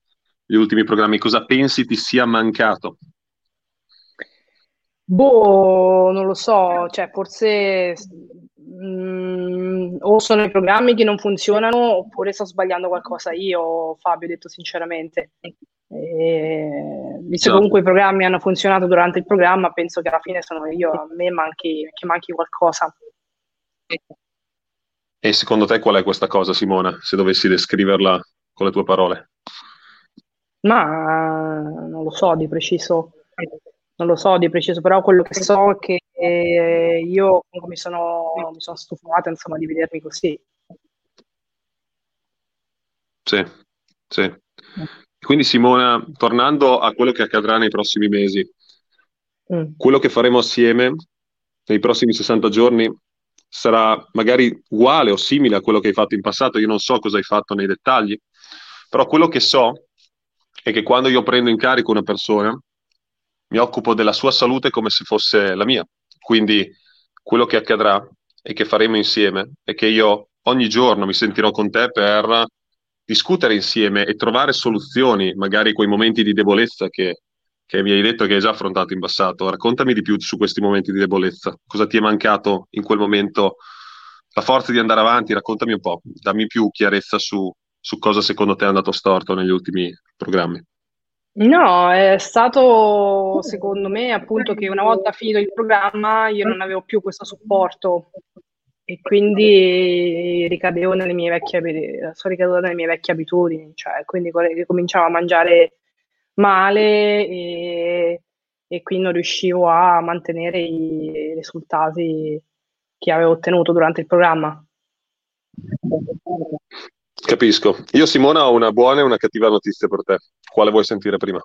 Speaker 4: gli ultimi programmi? Cosa pensi ti sia mancato?
Speaker 2: Boh, non lo so, cioè forse mh, mm, o sono i programmi che non funzionano oppure sto sbagliando qualcosa io, Fabio, detto sinceramente. E, visto che comunque i programmi hanno funzionato durante il programma, penso che alla fine sono io, a me manchi, che manchi qualcosa.
Speaker 4: E secondo te qual è questa cosa, Simona, se dovessi descriverla con le tue parole?
Speaker 2: Ma non lo so di preciso, non lo so di preciso, però quello che so è che eh, io mi sono, mi sono stufata insomma, di vedermi così.
Speaker 4: Sì, sì. Quindi Simona, tornando a quello che accadrà nei prossimi mesi, mm. quello che faremo assieme nei prossimi 60 giorni sarà magari uguale o simile a quello che hai fatto in passato, io non so cosa hai fatto nei dettagli, però quello che so è che quando io prendo in carico una persona, mi occupo della sua salute come se fosse la mia. Quindi quello che accadrà e che faremo insieme è che io ogni giorno mi sentirò con te per discutere insieme e trovare soluzioni, magari quei momenti di debolezza che che mi hai detto che hai già affrontato in passato. Raccontami di più su questi momenti di debolezza. Cosa ti è mancato in quel momento? La forza di andare avanti, raccontami un po', dammi più chiarezza su, su cosa secondo te è andato storto negli ultimi programmi.
Speaker 2: No, è stato secondo me appunto che una volta finito il programma io non avevo più questo supporto e quindi ricadevo nelle mie vecchie, nelle mie vecchie abitudini, cioè quindi cominciavo a mangiare male e, e quindi non riuscivo a mantenere i risultati che avevo ottenuto durante il programma.
Speaker 4: Capisco. Io Simona ho una buona e una cattiva notizia per te. Quale vuoi sentire prima?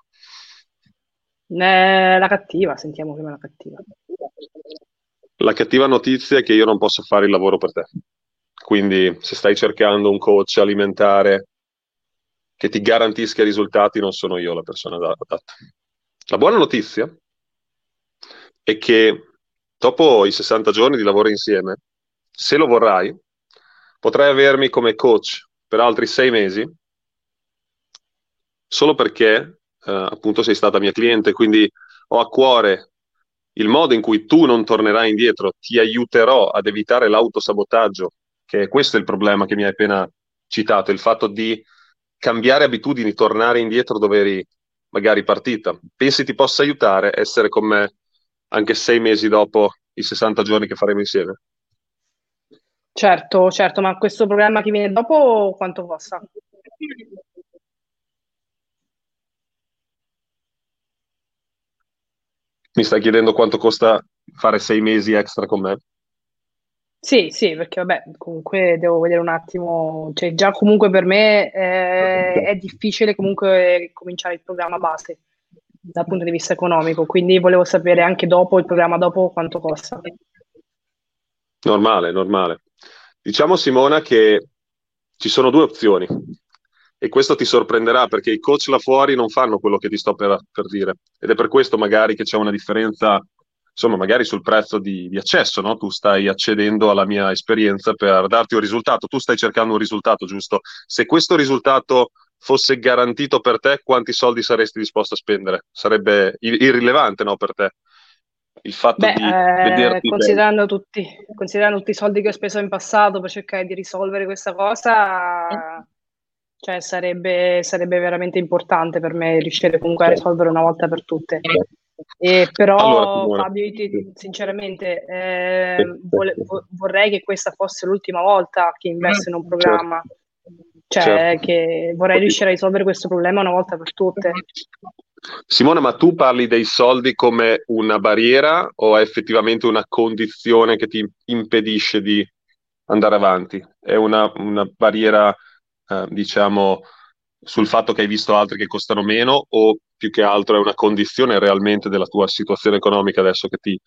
Speaker 2: Eh, la cattiva, sentiamo prima la cattiva.
Speaker 4: La cattiva notizia è che io non posso fare il lavoro per te. Quindi se stai cercando un coach alimentare che ti garantisca risultati, non sono io la persona adatta. La buona notizia è che dopo i 60 giorni di lavoro insieme, se lo vorrai, potrai avermi come coach per altri sei mesi, solo perché eh, appunto sei stata mia cliente, quindi ho a cuore il modo in cui tu non tornerai indietro, ti aiuterò ad evitare l'autosabotaggio, che questo è il problema che mi hai appena citato, il fatto di cambiare abitudini, tornare indietro dove eri magari partita. Pensi ti possa aiutare essere con me anche sei mesi dopo i 60 giorni che faremo insieme?
Speaker 2: Certo, certo, ma questo programma che viene dopo quanto costa?
Speaker 4: Mi stai chiedendo quanto costa fare sei mesi extra con me?
Speaker 2: Sì, sì, perché vabbè, comunque devo vedere un attimo, cioè già comunque per me eh, è difficile comunque cominciare il programma base dal punto di vista economico, quindi volevo sapere anche dopo il programma dopo quanto costa.
Speaker 4: Normale, normale. Diciamo Simona che ci sono due opzioni e questo ti sorprenderà perché i coach là fuori non fanno quello che ti sto per, per dire ed è per questo magari che c'è una differenza insomma, magari sul prezzo di, di accesso, no? Tu stai accedendo alla mia esperienza per darti un risultato, tu stai cercando un risultato, giusto? Se questo risultato fosse garantito per te, quanti soldi saresti disposto a spendere? Sarebbe irrilevante, no, per te?
Speaker 2: Il fatto Beh, di eh, vederti considerando tutti, considerando tutti i soldi che ho speso in passato per cercare di risolvere questa cosa, cioè sarebbe, sarebbe veramente importante per me riuscire comunque a risolvere una volta per tutte. Eh, però allora, Fabio, ti, sinceramente eh, vole, vorrei che questa fosse l'ultima volta che investo in un certo. programma, cioè certo. che vorrei riuscire a risolvere questo problema una volta per tutte.
Speaker 4: Simona, ma tu parli dei soldi come una barriera o è effettivamente una condizione che ti impedisce di andare avanti? È una, una barriera, eh, diciamo, sul fatto che hai visto altri che costano meno o più che altro è una condizione realmente della tua situazione economica adesso che ti,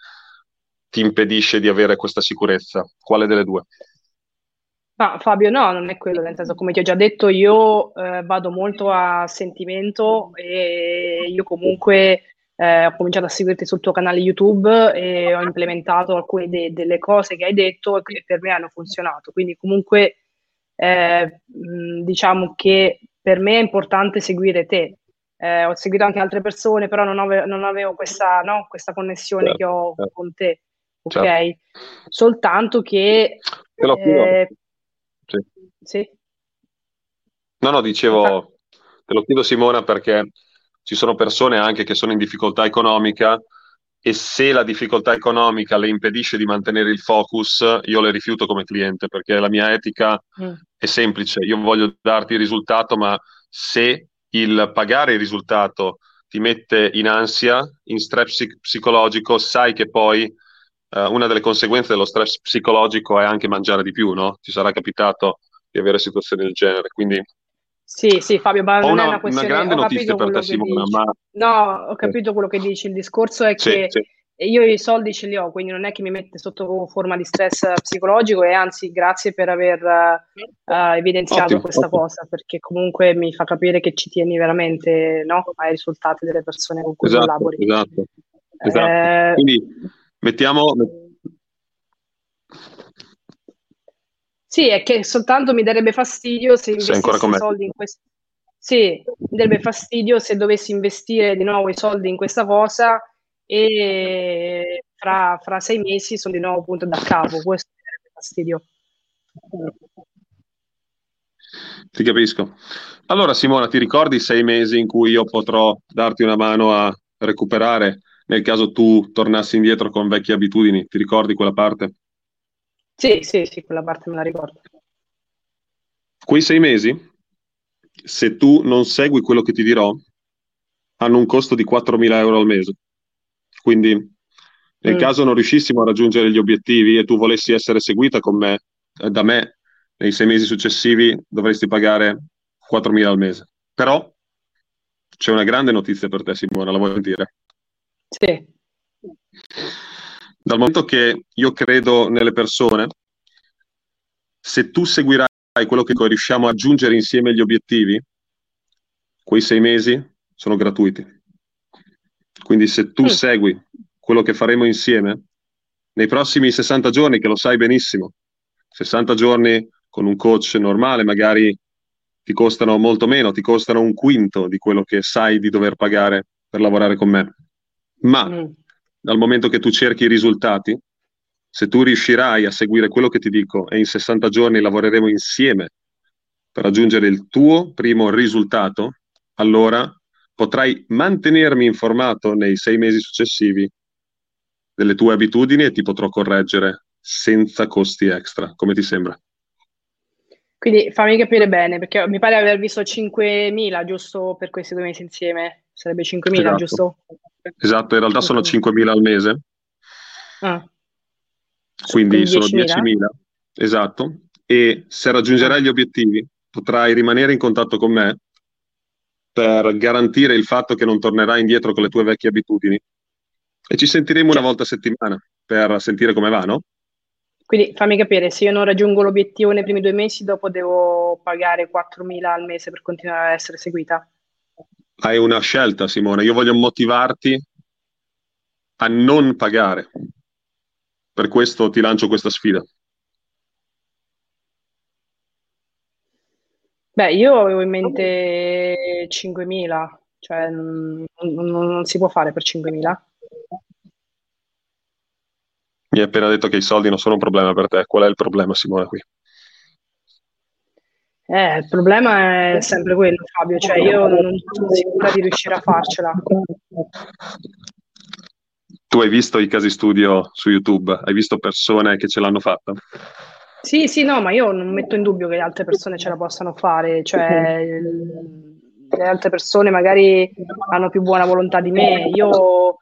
Speaker 4: ti impedisce di avere questa sicurezza? Quale delle due?
Speaker 2: No, Fabio, no, non è quello, nel senso, come ti ho già detto, io eh, vado molto a sentimento e io comunque eh, ho cominciato a seguirti sul tuo canale YouTube e ho implementato alcune de- delle cose che hai detto e che per me hanno funzionato. Quindi comunque eh, diciamo che per me è importante seguire te. Eh, ho seguito anche altre persone, però non, ave- non avevo questa, no, questa connessione certo, che ho certo. con te. Ok? Certo. Soltanto che...
Speaker 4: Te lo. Eh, sì. No, no, dicevo, te lo chiedo Simona perché ci sono persone anche che sono in difficoltà economica e se la difficoltà economica le impedisce di mantenere il focus, io le rifiuto come cliente perché la mia etica mm. è semplice, io voglio darti il risultato, ma se il pagare il risultato ti mette in ansia, in stress psicologico, sai che poi eh, una delle conseguenze dello stress psicologico è anche mangiare di più, no? Ti sarà capitato di avere situazioni del genere, quindi
Speaker 2: sì, sì, Fabio, ma non
Speaker 4: una,
Speaker 2: è una questione...
Speaker 4: Una grande notizia per te, Simona, ma...
Speaker 2: No, ho capito quello che dici. Il discorso è sì, che sì. io i soldi ce li ho, quindi non è che mi mette sotto forma di stress psicologico e anzi, grazie per aver uh, evidenziato ottimo, questa ottimo. cosa, perché comunque mi fa capire che ci tieni veramente no, ai risultati delle persone con cui
Speaker 4: esatto,
Speaker 2: collabori.
Speaker 4: Esatto, esatto. Eh... Quindi mettiamo
Speaker 2: Sì, è che soltanto mi darebbe fastidio se investissi i soldi in questo. Sì, mi darebbe fastidio se dovessi investire di nuovo i soldi in questa cosa e fra, fra sei mesi sono di nuovo punto da capo. Questo mi darebbe fastidio.
Speaker 4: Ti capisco. Allora, Simona, ti ricordi i sei mesi in cui io potrò darti una mano a recuperare nel caso tu tornassi indietro con vecchie abitudini? Ti ricordi quella parte?
Speaker 2: Sì, sì, sì, quella parte me la ricordo.
Speaker 4: Quei sei mesi, se tu non segui quello che ti dirò, hanno un costo di 4.000 euro al mese. Quindi nel mm. caso non riuscissimo a raggiungere gli obiettivi e tu volessi essere seguita con me, eh, da me nei sei mesi successivi dovresti pagare 4.000 al mese. Però c'è una grande notizia per te, Simona, la vuoi sentire?
Speaker 2: Sì.
Speaker 4: Dal momento che io credo nelle persone, se tu seguirai quello che riusciamo a raggiungere insieme gli obiettivi, quei sei mesi sono gratuiti. Quindi se tu mm. segui quello che faremo insieme, nei prossimi 60 giorni, che lo sai benissimo, 60 giorni con un coach normale magari ti costano molto meno, ti costano un quinto di quello che sai di dover pagare per lavorare con me. Ma mm. Dal momento che tu cerchi i risultati, se tu riuscirai a seguire quello che ti dico e in 60 giorni lavoreremo insieme per raggiungere il tuo primo risultato, allora potrai mantenermi informato nei sei mesi successivi delle tue abitudini e ti potrò correggere senza costi extra. Come ti sembra?
Speaker 2: Quindi fammi capire bene, perché mi pare aver visto 5.000 giusto per questi due mesi insieme. Sarebbe 5.000, esatto. giusto?
Speaker 4: Esatto, in realtà sono 5.000 al mese. Ah. Quindi, Quindi sono 10.000. 10.000. Esatto. E se raggiungerai gli obiettivi, potrai rimanere in contatto con me per garantire il fatto che non tornerai indietro con le tue vecchie abitudini. E ci sentiremo una volta a settimana per sentire come va, no?
Speaker 2: Quindi fammi capire, se io non raggiungo l'obiettivo nei primi due mesi, dopo devo pagare 4.000 al mese per continuare a essere seguita?
Speaker 4: Hai una scelta, Simone. Io voglio motivarti a non pagare. Per questo ti lancio questa sfida.
Speaker 2: Beh, io avevo in mente 5.000, cioè non, non si può fare per 5.000.
Speaker 4: Mi hai appena detto che i soldi non sono un problema per te. Qual è il problema, Simone, qui?
Speaker 2: Eh, il problema è sempre quello, Fabio, cioè io non sono sicura di riuscire a farcela.
Speaker 4: Tu hai visto i casi studio su YouTube? Hai visto persone che ce l'hanno fatta?
Speaker 2: Sì, sì, no, ma io non metto in dubbio che le altre persone ce la possano fare, cioè le altre persone magari hanno più buona volontà di me, io ho,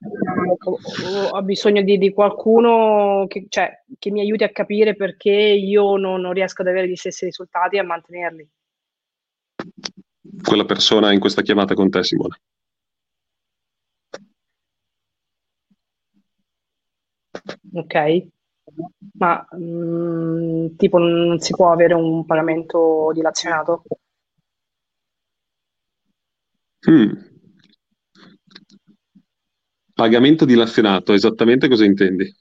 Speaker 2: ho bisogno di, di qualcuno che, cioè, che, mi aiuti a capire perché io non, non riesco ad avere gli stessi risultati e a mantenerli.
Speaker 4: Quella persona in questa chiamata con te, Simone.
Speaker 2: Ok, ma mh, mm, tipo non si può avere un pagamento dilazionato?
Speaker 4: Mm. Pagamento dilazionato, esattamente cosa intendi?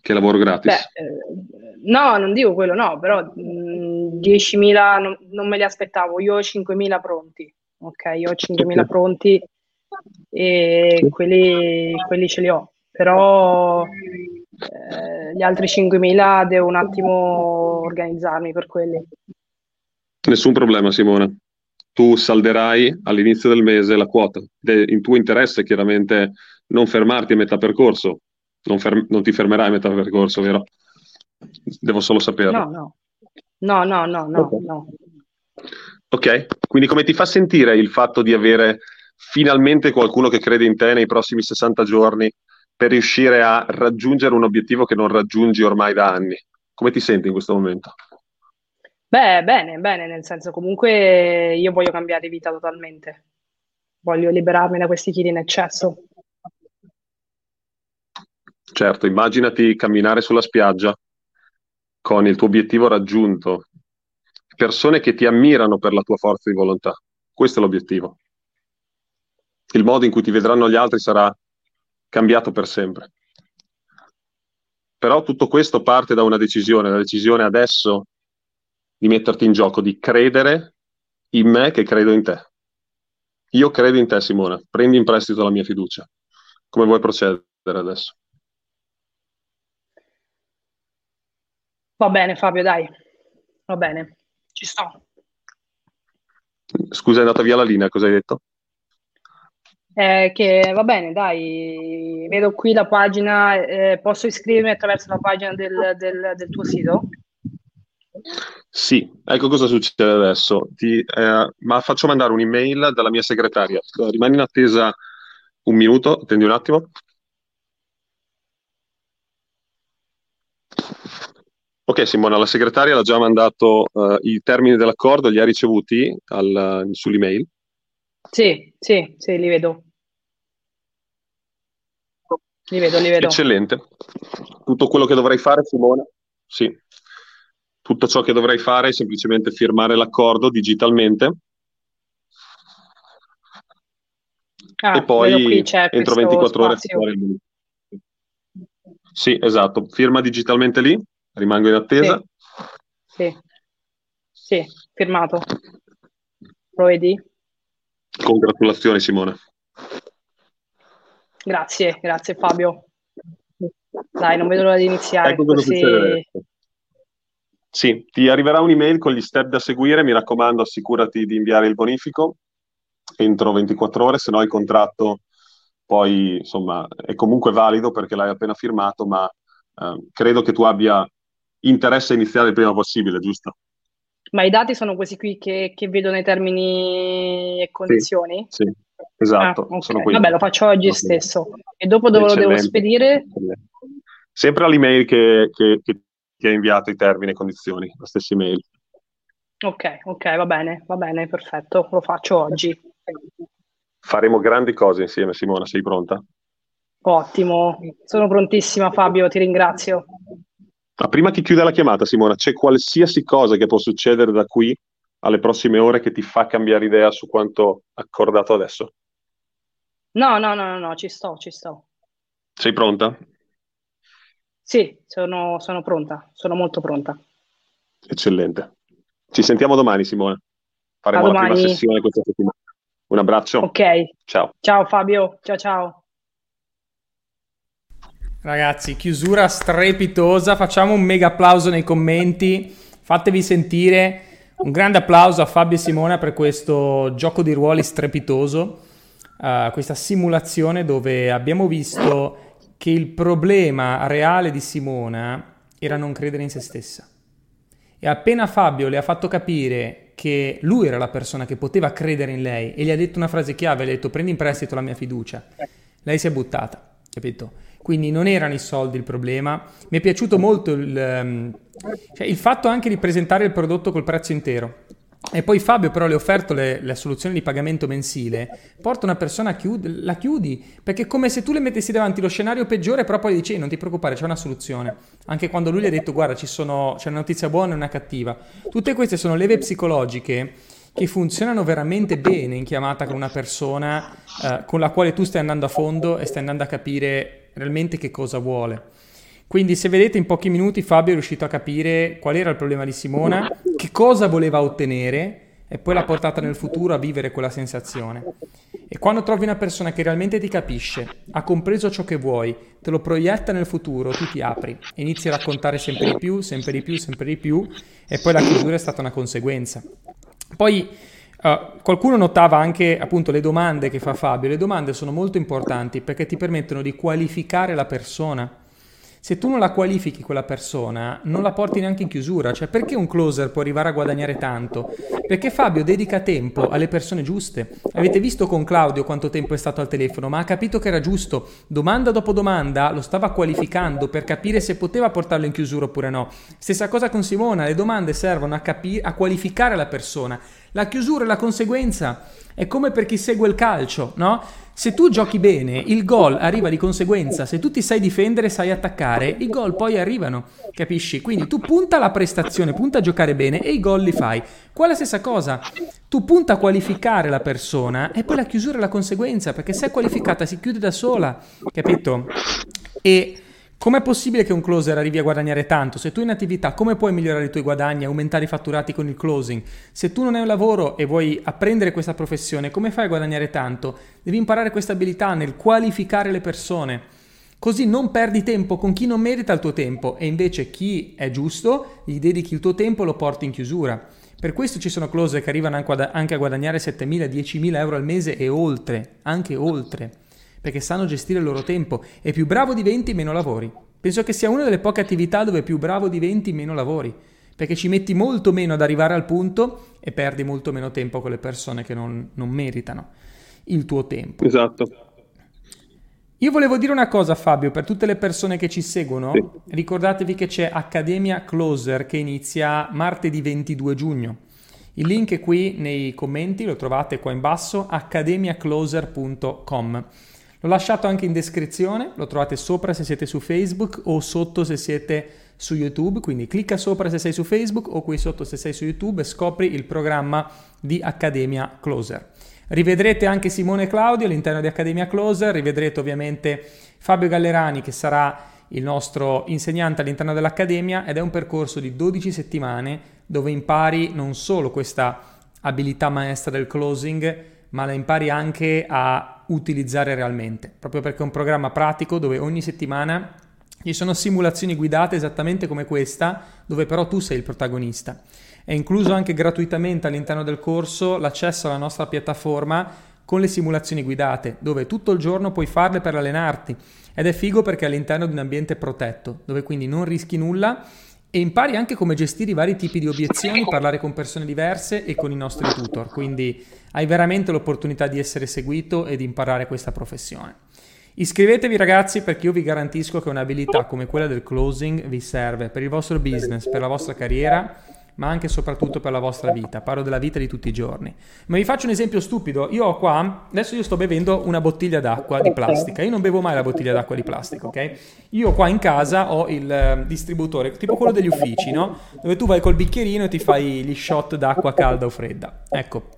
Speaker 4: Che lavoro gratis?
Speaker 2: Beh, eh, no, non dico quello, no, però mh, 10.000 non, non, me li aspettavo, io ho 5.000 pronti, ok? Io ho 5.000 okay. pronti e quelli, quelli, ce li ho, però eh, gli altri 5.000 devo un attimo organizzarmi per quelli.
Speaker 4: Nessun problema, Simona tu salderai all'inizio del mese la quota. De, in tuo interesse chiaramente non fermarti a metà percorso, non, fer- non, ti fermerai a metà percorso, vero? Devo solo saperlo.
Speaker 2: No, no, no, no, no, no. Okay. no.
Speaker 4: ok, quindi come ti fa sentire il fatto di avere finalmente qualcuno che crede in te nei prossimi 60 giorni per riuscire a raggiungere un obiettivo che non raggiungi ormai da anni? Come ti senti in questo momento?
Speaker 2: Beh, bene, bene, nel senso comunque io voglio cambiare vita totalmente. Voglio liberarmi da questi chili in eccesso.
Speaker 4: Certo, immaginati camminare sulla spiaggia con il tuo obiettivo raggiunto, persone che ti ammirano per la tua forza di volontà. Questo è l'obiettivo. Il modo in cui ti vedranno gli altri sarà cambiato per sempre. Però tutto questo parte da una decisione, la decisione adesso di metterti in gioco, di credere in me che credo in te. Io credo in te, Simona. Prendi in prestito la mia fiducia. Come vuoi procedere adesso?
Speaker 2: Va bene, Fabio, dai. Va bene, ci sto.
Speaker 4: Scusa, è andata via la linea, cosa hai detto?
Speaker 2: Eh, che va bene, dai, vedo qui la pagina, eh, posso iscrivermi attraverso la pagina del, del, del tuo sito?
Speaker 4: Sì, ecco cosa succede adesso. Ti, eh, ma faccio mandare un'email dalla mia segretaria. Rimani in attesa un minuto, attendi un attimo. Ok Simona, la segretaria l'ha già mandato eh, i termini dell'accordo, li ha ricevuti al, sull'email?
Speaker 2: Sì, sì, sì, li vedo. Li vedo, li vedo.
Speaker 4: Eccellente. Tutto quello che dovrei fare, Simona. Sì, tutto ciò che dovrei fare è semplicemente firmare l'accordo digitalmente
Speaker 2: ah,
Speaker 4: e poi entro 24 ore il Sì, esatto. Firma digitalmente lì, rimango in attesa.
Speaker 2: Sì, sì, sì firmato. Lo vedi?
Speaker 4: Congratulazioni Simone.
Speaker 2: Grazie, grazie Fabio. Dai, non vedo l'ora di iniziare.
Speaker 4: Ecco così... Sì, ti arriverà un'email con gli step da seguire, mi raccomando assicurati di inviare il bonifico entro 24 ore, se no il contratto poi insomma è comunque valido perché l'hai appena firmato, ma eh, credo che tu abbia interesse a iniziare il prima possibile, giusto?
Speaker 2: Ma i dati sono questi qui che, che vedo nei termini e condizioni?
Speaker 4: Sì, sì esatto. Ah,
Speaker 2: okay. Vabbè, lo faccio oggi Eccellente. stesso. E dopo dove Eccellente. lo devo spedire?
Speaker 4: Sempre all'email che, che, che ti ha inviato i termini e condizioni, la stessa email.
Speaker 2: Ok, ok, va bene, va bene, perfetto, lo faccio oggi.
Speaker 4: Faremo grandi cose insieme, Simona, sei pronta?
Speaker 2: Ottimo, sono prontissima Fabio, ti ringrazio.
Speaker 4: Ma prima che chiuda la chiamata, Simona, c'è qualsiasi cosa che può succedere da qui alle prossime ore che ti fa cambiare idea su quanto accordato adesso?
Speaker 2: No, no, no, no, no ci sto, ci sto.
Speaker 4: Sei pronta?
Speaker 2: Sì, sono, sono pronta, sono molto pronta.
Speaker 4: Eccellente. Ci sentiamo domani, Simone. Faremo la prima sessione questa settimana. Un abbraccio.
Speaker 2: Ok.
Speaker 4: Ciao.
Speaker 2: Ciao Fabio. Ciao ciao.
Speaker 1: Ragazzi, chiusura strepitosa. Facciamo un mega applauso nei commenti. Fatevi sentire. Un grande applauso a Fabio e Simona per questo gioco di ruoli strepitoso. Uh, questa simulazione dove abbiamo visto che il problema reale di Simona era non credere in se stessa. E appena Fabio le ha fatto capire che lui era la persona che poteva credere in lei e gli ha detto una frase chiave, gli ha detto prendi in prestito la mia fiducia, lei si è buttata, capito? Quindi non erano i soldi il problema. Mi è piaciuto molto il, um, cioè il fatto anche di presentare il prodotto col prezzo intero. E poi Fabio però le ha offerto le, le, soluzioni di pagamento mensile, porta una persona, chiud- la chiudi, perché è come se tu le mettessi davanti lo scenario peggiore, però poi gli dici non ti preoccupare, c'è una soluzione. Anche quando lui gli ha detto guarda sono, c'è una notizia buona e una cattiva. Tutte queste sono leve psicologiche che funzionano veramente bene in chiamata con una persona eh, con la quale tu stai andando a fondo e stai andando a capire realmente che cosa vuole. Quindi se vedete in pochi minuti Fabio è riuscito a capire qual era il problema di Simona, che cosa voleva ottenere e poi l'ha portata nel futuro a vivere quella sensazione. E quando trovi una persona che realmente ti capisce, ha compreso ciò che vuoi, te lo proietta nel futuro, tu ti apri, inizi a raccontare sempre di più, sempre di più, sempre di più e poi la chiusura è stata una conseguenza. Poi Uh, qualcuno notava anche appunto le domande che fa Fabio. Le domande sono molto importanti perché ti permettono di qualificare la persona se tu non la qualifichi quella persona, non la porti neanche in chiusura. Cioè, perché un closer può arrivare a guadagnare tanto? Perché Fabio dedica tempo alle persone giuste. Avete visto con Claudio quanto tempo è stato al telefono, ma ha capito che era giusto. Domanda dopo domanda lo stava qualificando per capire se poteva portarlo in chiusura oppure no. Stessa cosa con Simona, le domande servono a, capi- a qualificare la persona. La chiusura e la conseguenza è come per chi segue il calcio, no? Se tu giochi bene, il gol arriva di conseguenza. Se tu ti sai difendere, sai attaccare, i gol poi arrivano, capisci? Quindi tu punta alla prestazione, punta a giocare bene e i gol li fai. Qua è la stessa cosa. Tu punta a qualificare la persona e poi la chiusura è la conseguenza, perché se è qualificata si chiude da sola, capito? E Com'è possibile che un closer arrivi a guadagnare tanto? Se tu in attività, come puoi migliorare i tuoi guadagni, aumentare i fatturati con il closing? Se tu non hai un lavoro e vuoi apprendere questa professione, come fai a guadagnare tanto? Devi imparare questa abilità nel qualificare le persone. Così non perdi tempo con chi non merita il tuo tempo e invece chi è giusto gli dedichi il tuo tempo e lo porti in chiusura. Per questo ci sono closer che arrivano anche a guadagnare 7.000, 10.000 euro al mese e oltre, anche oltre perché sanno gestire il loro tempo e più bravo diventi meno lavori. Penso che sia una delle poche attività dove più bravo diventi meno lavori, perché ci metti molto meno ad arrivare al punto e perdi molto meno tempo con le persone che non, non meritano il tuo tempo.
Speaker 4: Esatto.
Speaker 1: Io volevo dire una cosa Fabio, per tutte le persone che ci seguono,
Speaker 4: Sì.
Speaker 1: ricordatevi che c'è Accademia Closer che inizia martedì 22 giugno. Il link è qui nei commenti, lo trovate qua in basso, academiacloser.com. L'ho lasciato anche in descrizione, lo trovate sopra se siete su Facebook o sotto se siete su YouTube, quindi clicca sopra se sei su Facebook o qui sotto se sei su YouTube e scopri il programma di Accademia Closer. Rivedrete anche Simone Claudio all'interno di Accademia Closer, rivedrete ovviamente Fabio Gallerani che sarà il nostro insegnante all'interno dell'Accademia ed è un percorso di 12 settimane dove impari non solo questa abilità maestra del closing, ma la impari anche a utilizzare realmente, proprio perché è un programma pratico dove ogni settimana ci sono simulazioni guidate esattamente come questa, dove però tu sei il protagonista. È incluso anche gratuitamente all'interno del corso l'accesso alla nostra piattaforma con le simulazioni guidate, dove tutto il giorno puoi farle per allenarti. Ed è figo perché è all'interno di un ambiente protetto, dove quindi non rischi nulla e impari anche come gestire i vari tipi di obiezioni, parlare con persone diverse e con i nostri tutor. Quindi hai veramente l'opportunità di essere seguito e di imparare questa professione. Iscrivetevi ragazzi perché io vi garantisco che un'abilità come quella del closing vi serve per il vostro business, per la vostra carriera, ma anche e soprattutto per la vostra vita. Parlo della vita di tutti i giorni. Ma vi faccio un esempio stupido. Io ho qua, adesso io sto bevendo una bottiglia d'acqua di plastica. Io non bevo mai la bottiglia d'acqua di plastica, ok? Io qua in casa ho il eh, distributore, tipo quello degli uffici, no? Dove tu vai col bicchierino e ti fai gli shot d'acqua calda o fredda. Ecco.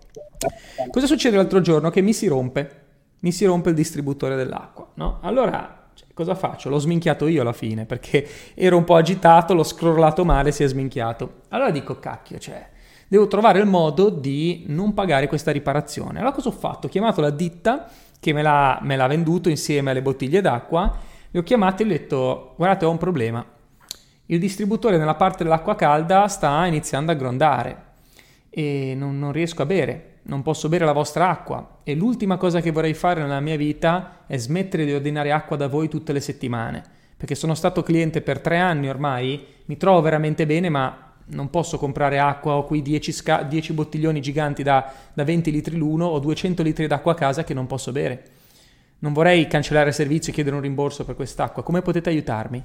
Speaker 1: Cosa succede l'altro giorno? Che mi si rompe mi si rompe il distributore dell'acqua, no? Allora, cioè, cosa faccio? L'ho sminchiato io alla fine, perché ero un po' agitato, l'ho scrollato male, si è sminchiato. Allora dico, cacchio, cioè, devo trovare il modo di non pagare questa riparazione. Allora cosa ho fatto? Ho chiamato la ditta che me l'ha, me l'ha venduto insieme alle bottiglie d'acqua, li ho chiamati e ho detto, guardate, ho un problema. Il distributore nella parte dell'acqua calda sta iniziando a grondare e non, non riesco a bere non posso bere la vostra acqua e l'ultima cosa che vorrei fare nella mia vita è smettere di ordinare acqua da voi tutte le settimane, perché sono stato cliente per tre anni ormai, mi trovo veramente bene, ma non posso comprare acqua, ho qui 10, sca- 10 bottiglioni giganti da, da 20 litri l'uno o 200 litri d'acqua a casa che non posso bere. Non vorrei cancellare il servizio e chiedere un rimborso per quest'acqua, come potete aiutarmi?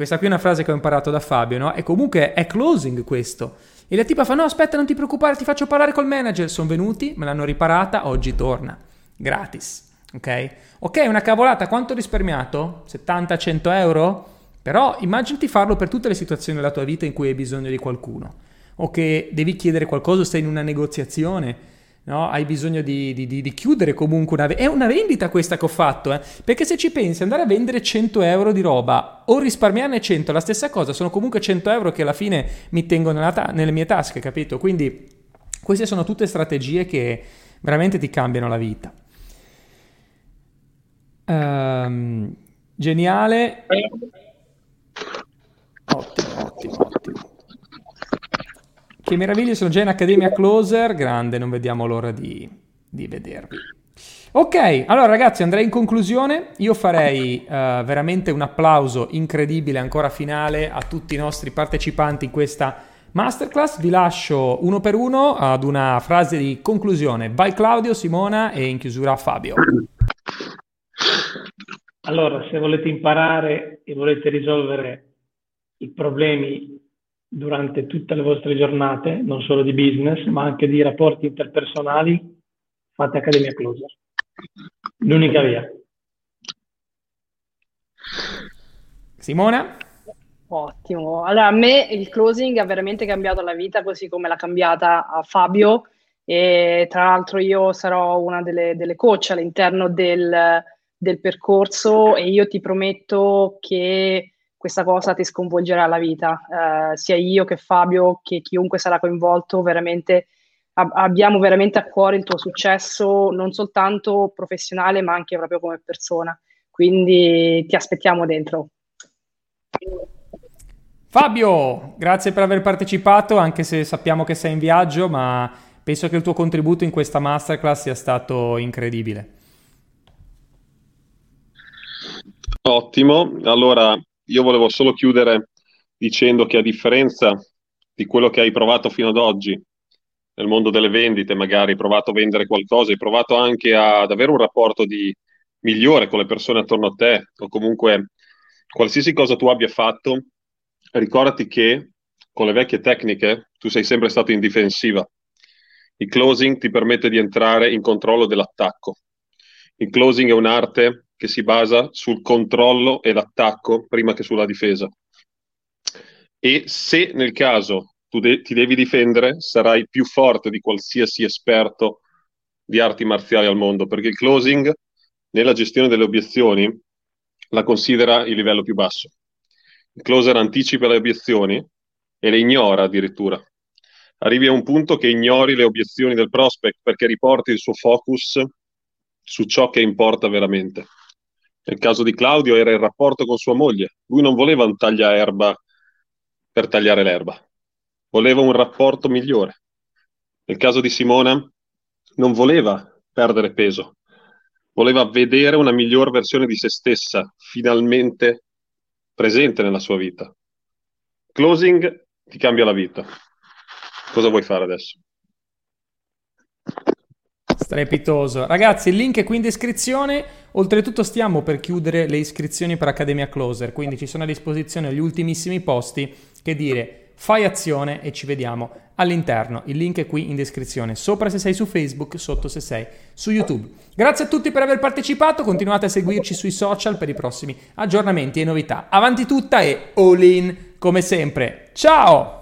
Speaker 1: Questa qui è una frase che ho imparato da Fabio, no? E comunque è closing questo. E la tipa fa: No, aspetta, non ti preoccupare, ti faccio parlare col manager. Sono venuti, me l'hanno riparata, oggi torna. Gratis. Ok? Ok, una cavolata, quanto ho risparmiato? 70-100 euro? Però immaginati farlo per tutte le situazioni della tua vita in cui hai bisogno di qualcuno. O che devi chiedere qualcosa, sei in una negoziazione no? hai bisogno di, di, di, di chiudere comunque una vendita. È una vendita questa che ho fatto, eh? perché se ci pensi, andare a vendere 100 euro di roba o risparmiarne 100, la stessa cosa, sono comunque 100 euro che alla fine mi tengo ta- nelle mie tasche, capito? Quindi queste sono tutte strategie che veramente ti cambiano la vita. Um, geniale. Ottimo, ottimo. Che meraviglie, sono già in Accademia Closer, grande, non vediamo l'ora di, di vedervi. Ok, allora ragazzi andrei in conclusione, io farei uh, veramente un applauso incredibile ancora finale a tutti i nostri partecipanti in questa masterclass, vi lascio uno per uno ad una frase di conclusione, vai Claudio, Simona e in chiusura Fabio.
Speaker 3: Allora, se volete imparare e volete risolvere i problemi durante tutte le vostre giornate, non solo di business, ma anche di rapporti interpersonali, fate Accademia Closer. L'unica via.
Speaker 1: Simona?
Speaker 2: Ottimo. Allora, a me il closing ha veramente cambiato la vita, così come l'ha cambiata a Fabio. E tra l'altro io sarò una delle, delle coach all'interno del, del percorso e io ti prometto che questa cosa ti sconvolgerà la vita. Uh, sia io che Fabio, che chiunque sarà coinvolto, veramente ab- abbiamo veramente a cuore il tuo successo, non soltanto professionale, ma anche proprio come persona. Quindi ti aspettiamo dentro.
Speaker 1: Fabio, grazie per aver partecipato, anche se sappiamo che sei in viaggio, ma penso che il tuo contributo in questa masterclass sia stato incredibile.
Speaker 4: Ottimo, allora io volevo solo chiudere dicendo che a differenza di quello che hai provato fino ad oggi nel mondo delle vendite, magari hai provato a vendere qualcosa, hai provato anche ad avere un rapporto di, migliore con le persone attorno a te o comunque qualsiasi cosa tu abbia fatto, ricordati che con le vecchie tecniche tu sei sempre stato in difensiva. Il closing ti permette di entrare in controllo dell'attacco. Il closing è un'arte che si basa sul controllo e l'attacco prima che sulla difesa. E se nel caso tu de- ti devi difendere, sarai più forte di qualsiasi esperto di arti marziali al mondo, perché il closing nella gestione delle obiezioni la considera il livello più basso. Il closer anticipa le obiezioni e le ignora addirittura. Arrivi a un punto che ignori le obiezioni del prospect perché riporti il suo focus su ciò che importa veramente. Nel caso di Claudio era il rapporto con sua moglie. Lui non voleva un tagliaerba per tagliare l'erba, voleva un rapporto migliore. Nel caso di Simona non voleva perdere peso, voleva vedere una miglior versione di se stessa, finalmente presente nella sua vita. Closing ti cambia la vita. Cosa vuoi fare adesso?
Speaker 1: Strepitoso. Ragazzi, il link è qui in descrizione. Oltretutto stiamo per chiudere le iscrizioni per Accademia Closer, quindi ci sono a disposizione gli ultimissimi posti che dire fai azione e ci vediamo all'interno. Il link è qui in descrizione, sopra se sei su Facebook, sotto se sei su YouTube. Grazie a tutti per aver partecipato, continuate a seguirci sui social per i prossimi aggiornamenti e novità. Avanti tutta e all in come sempre. Ciao!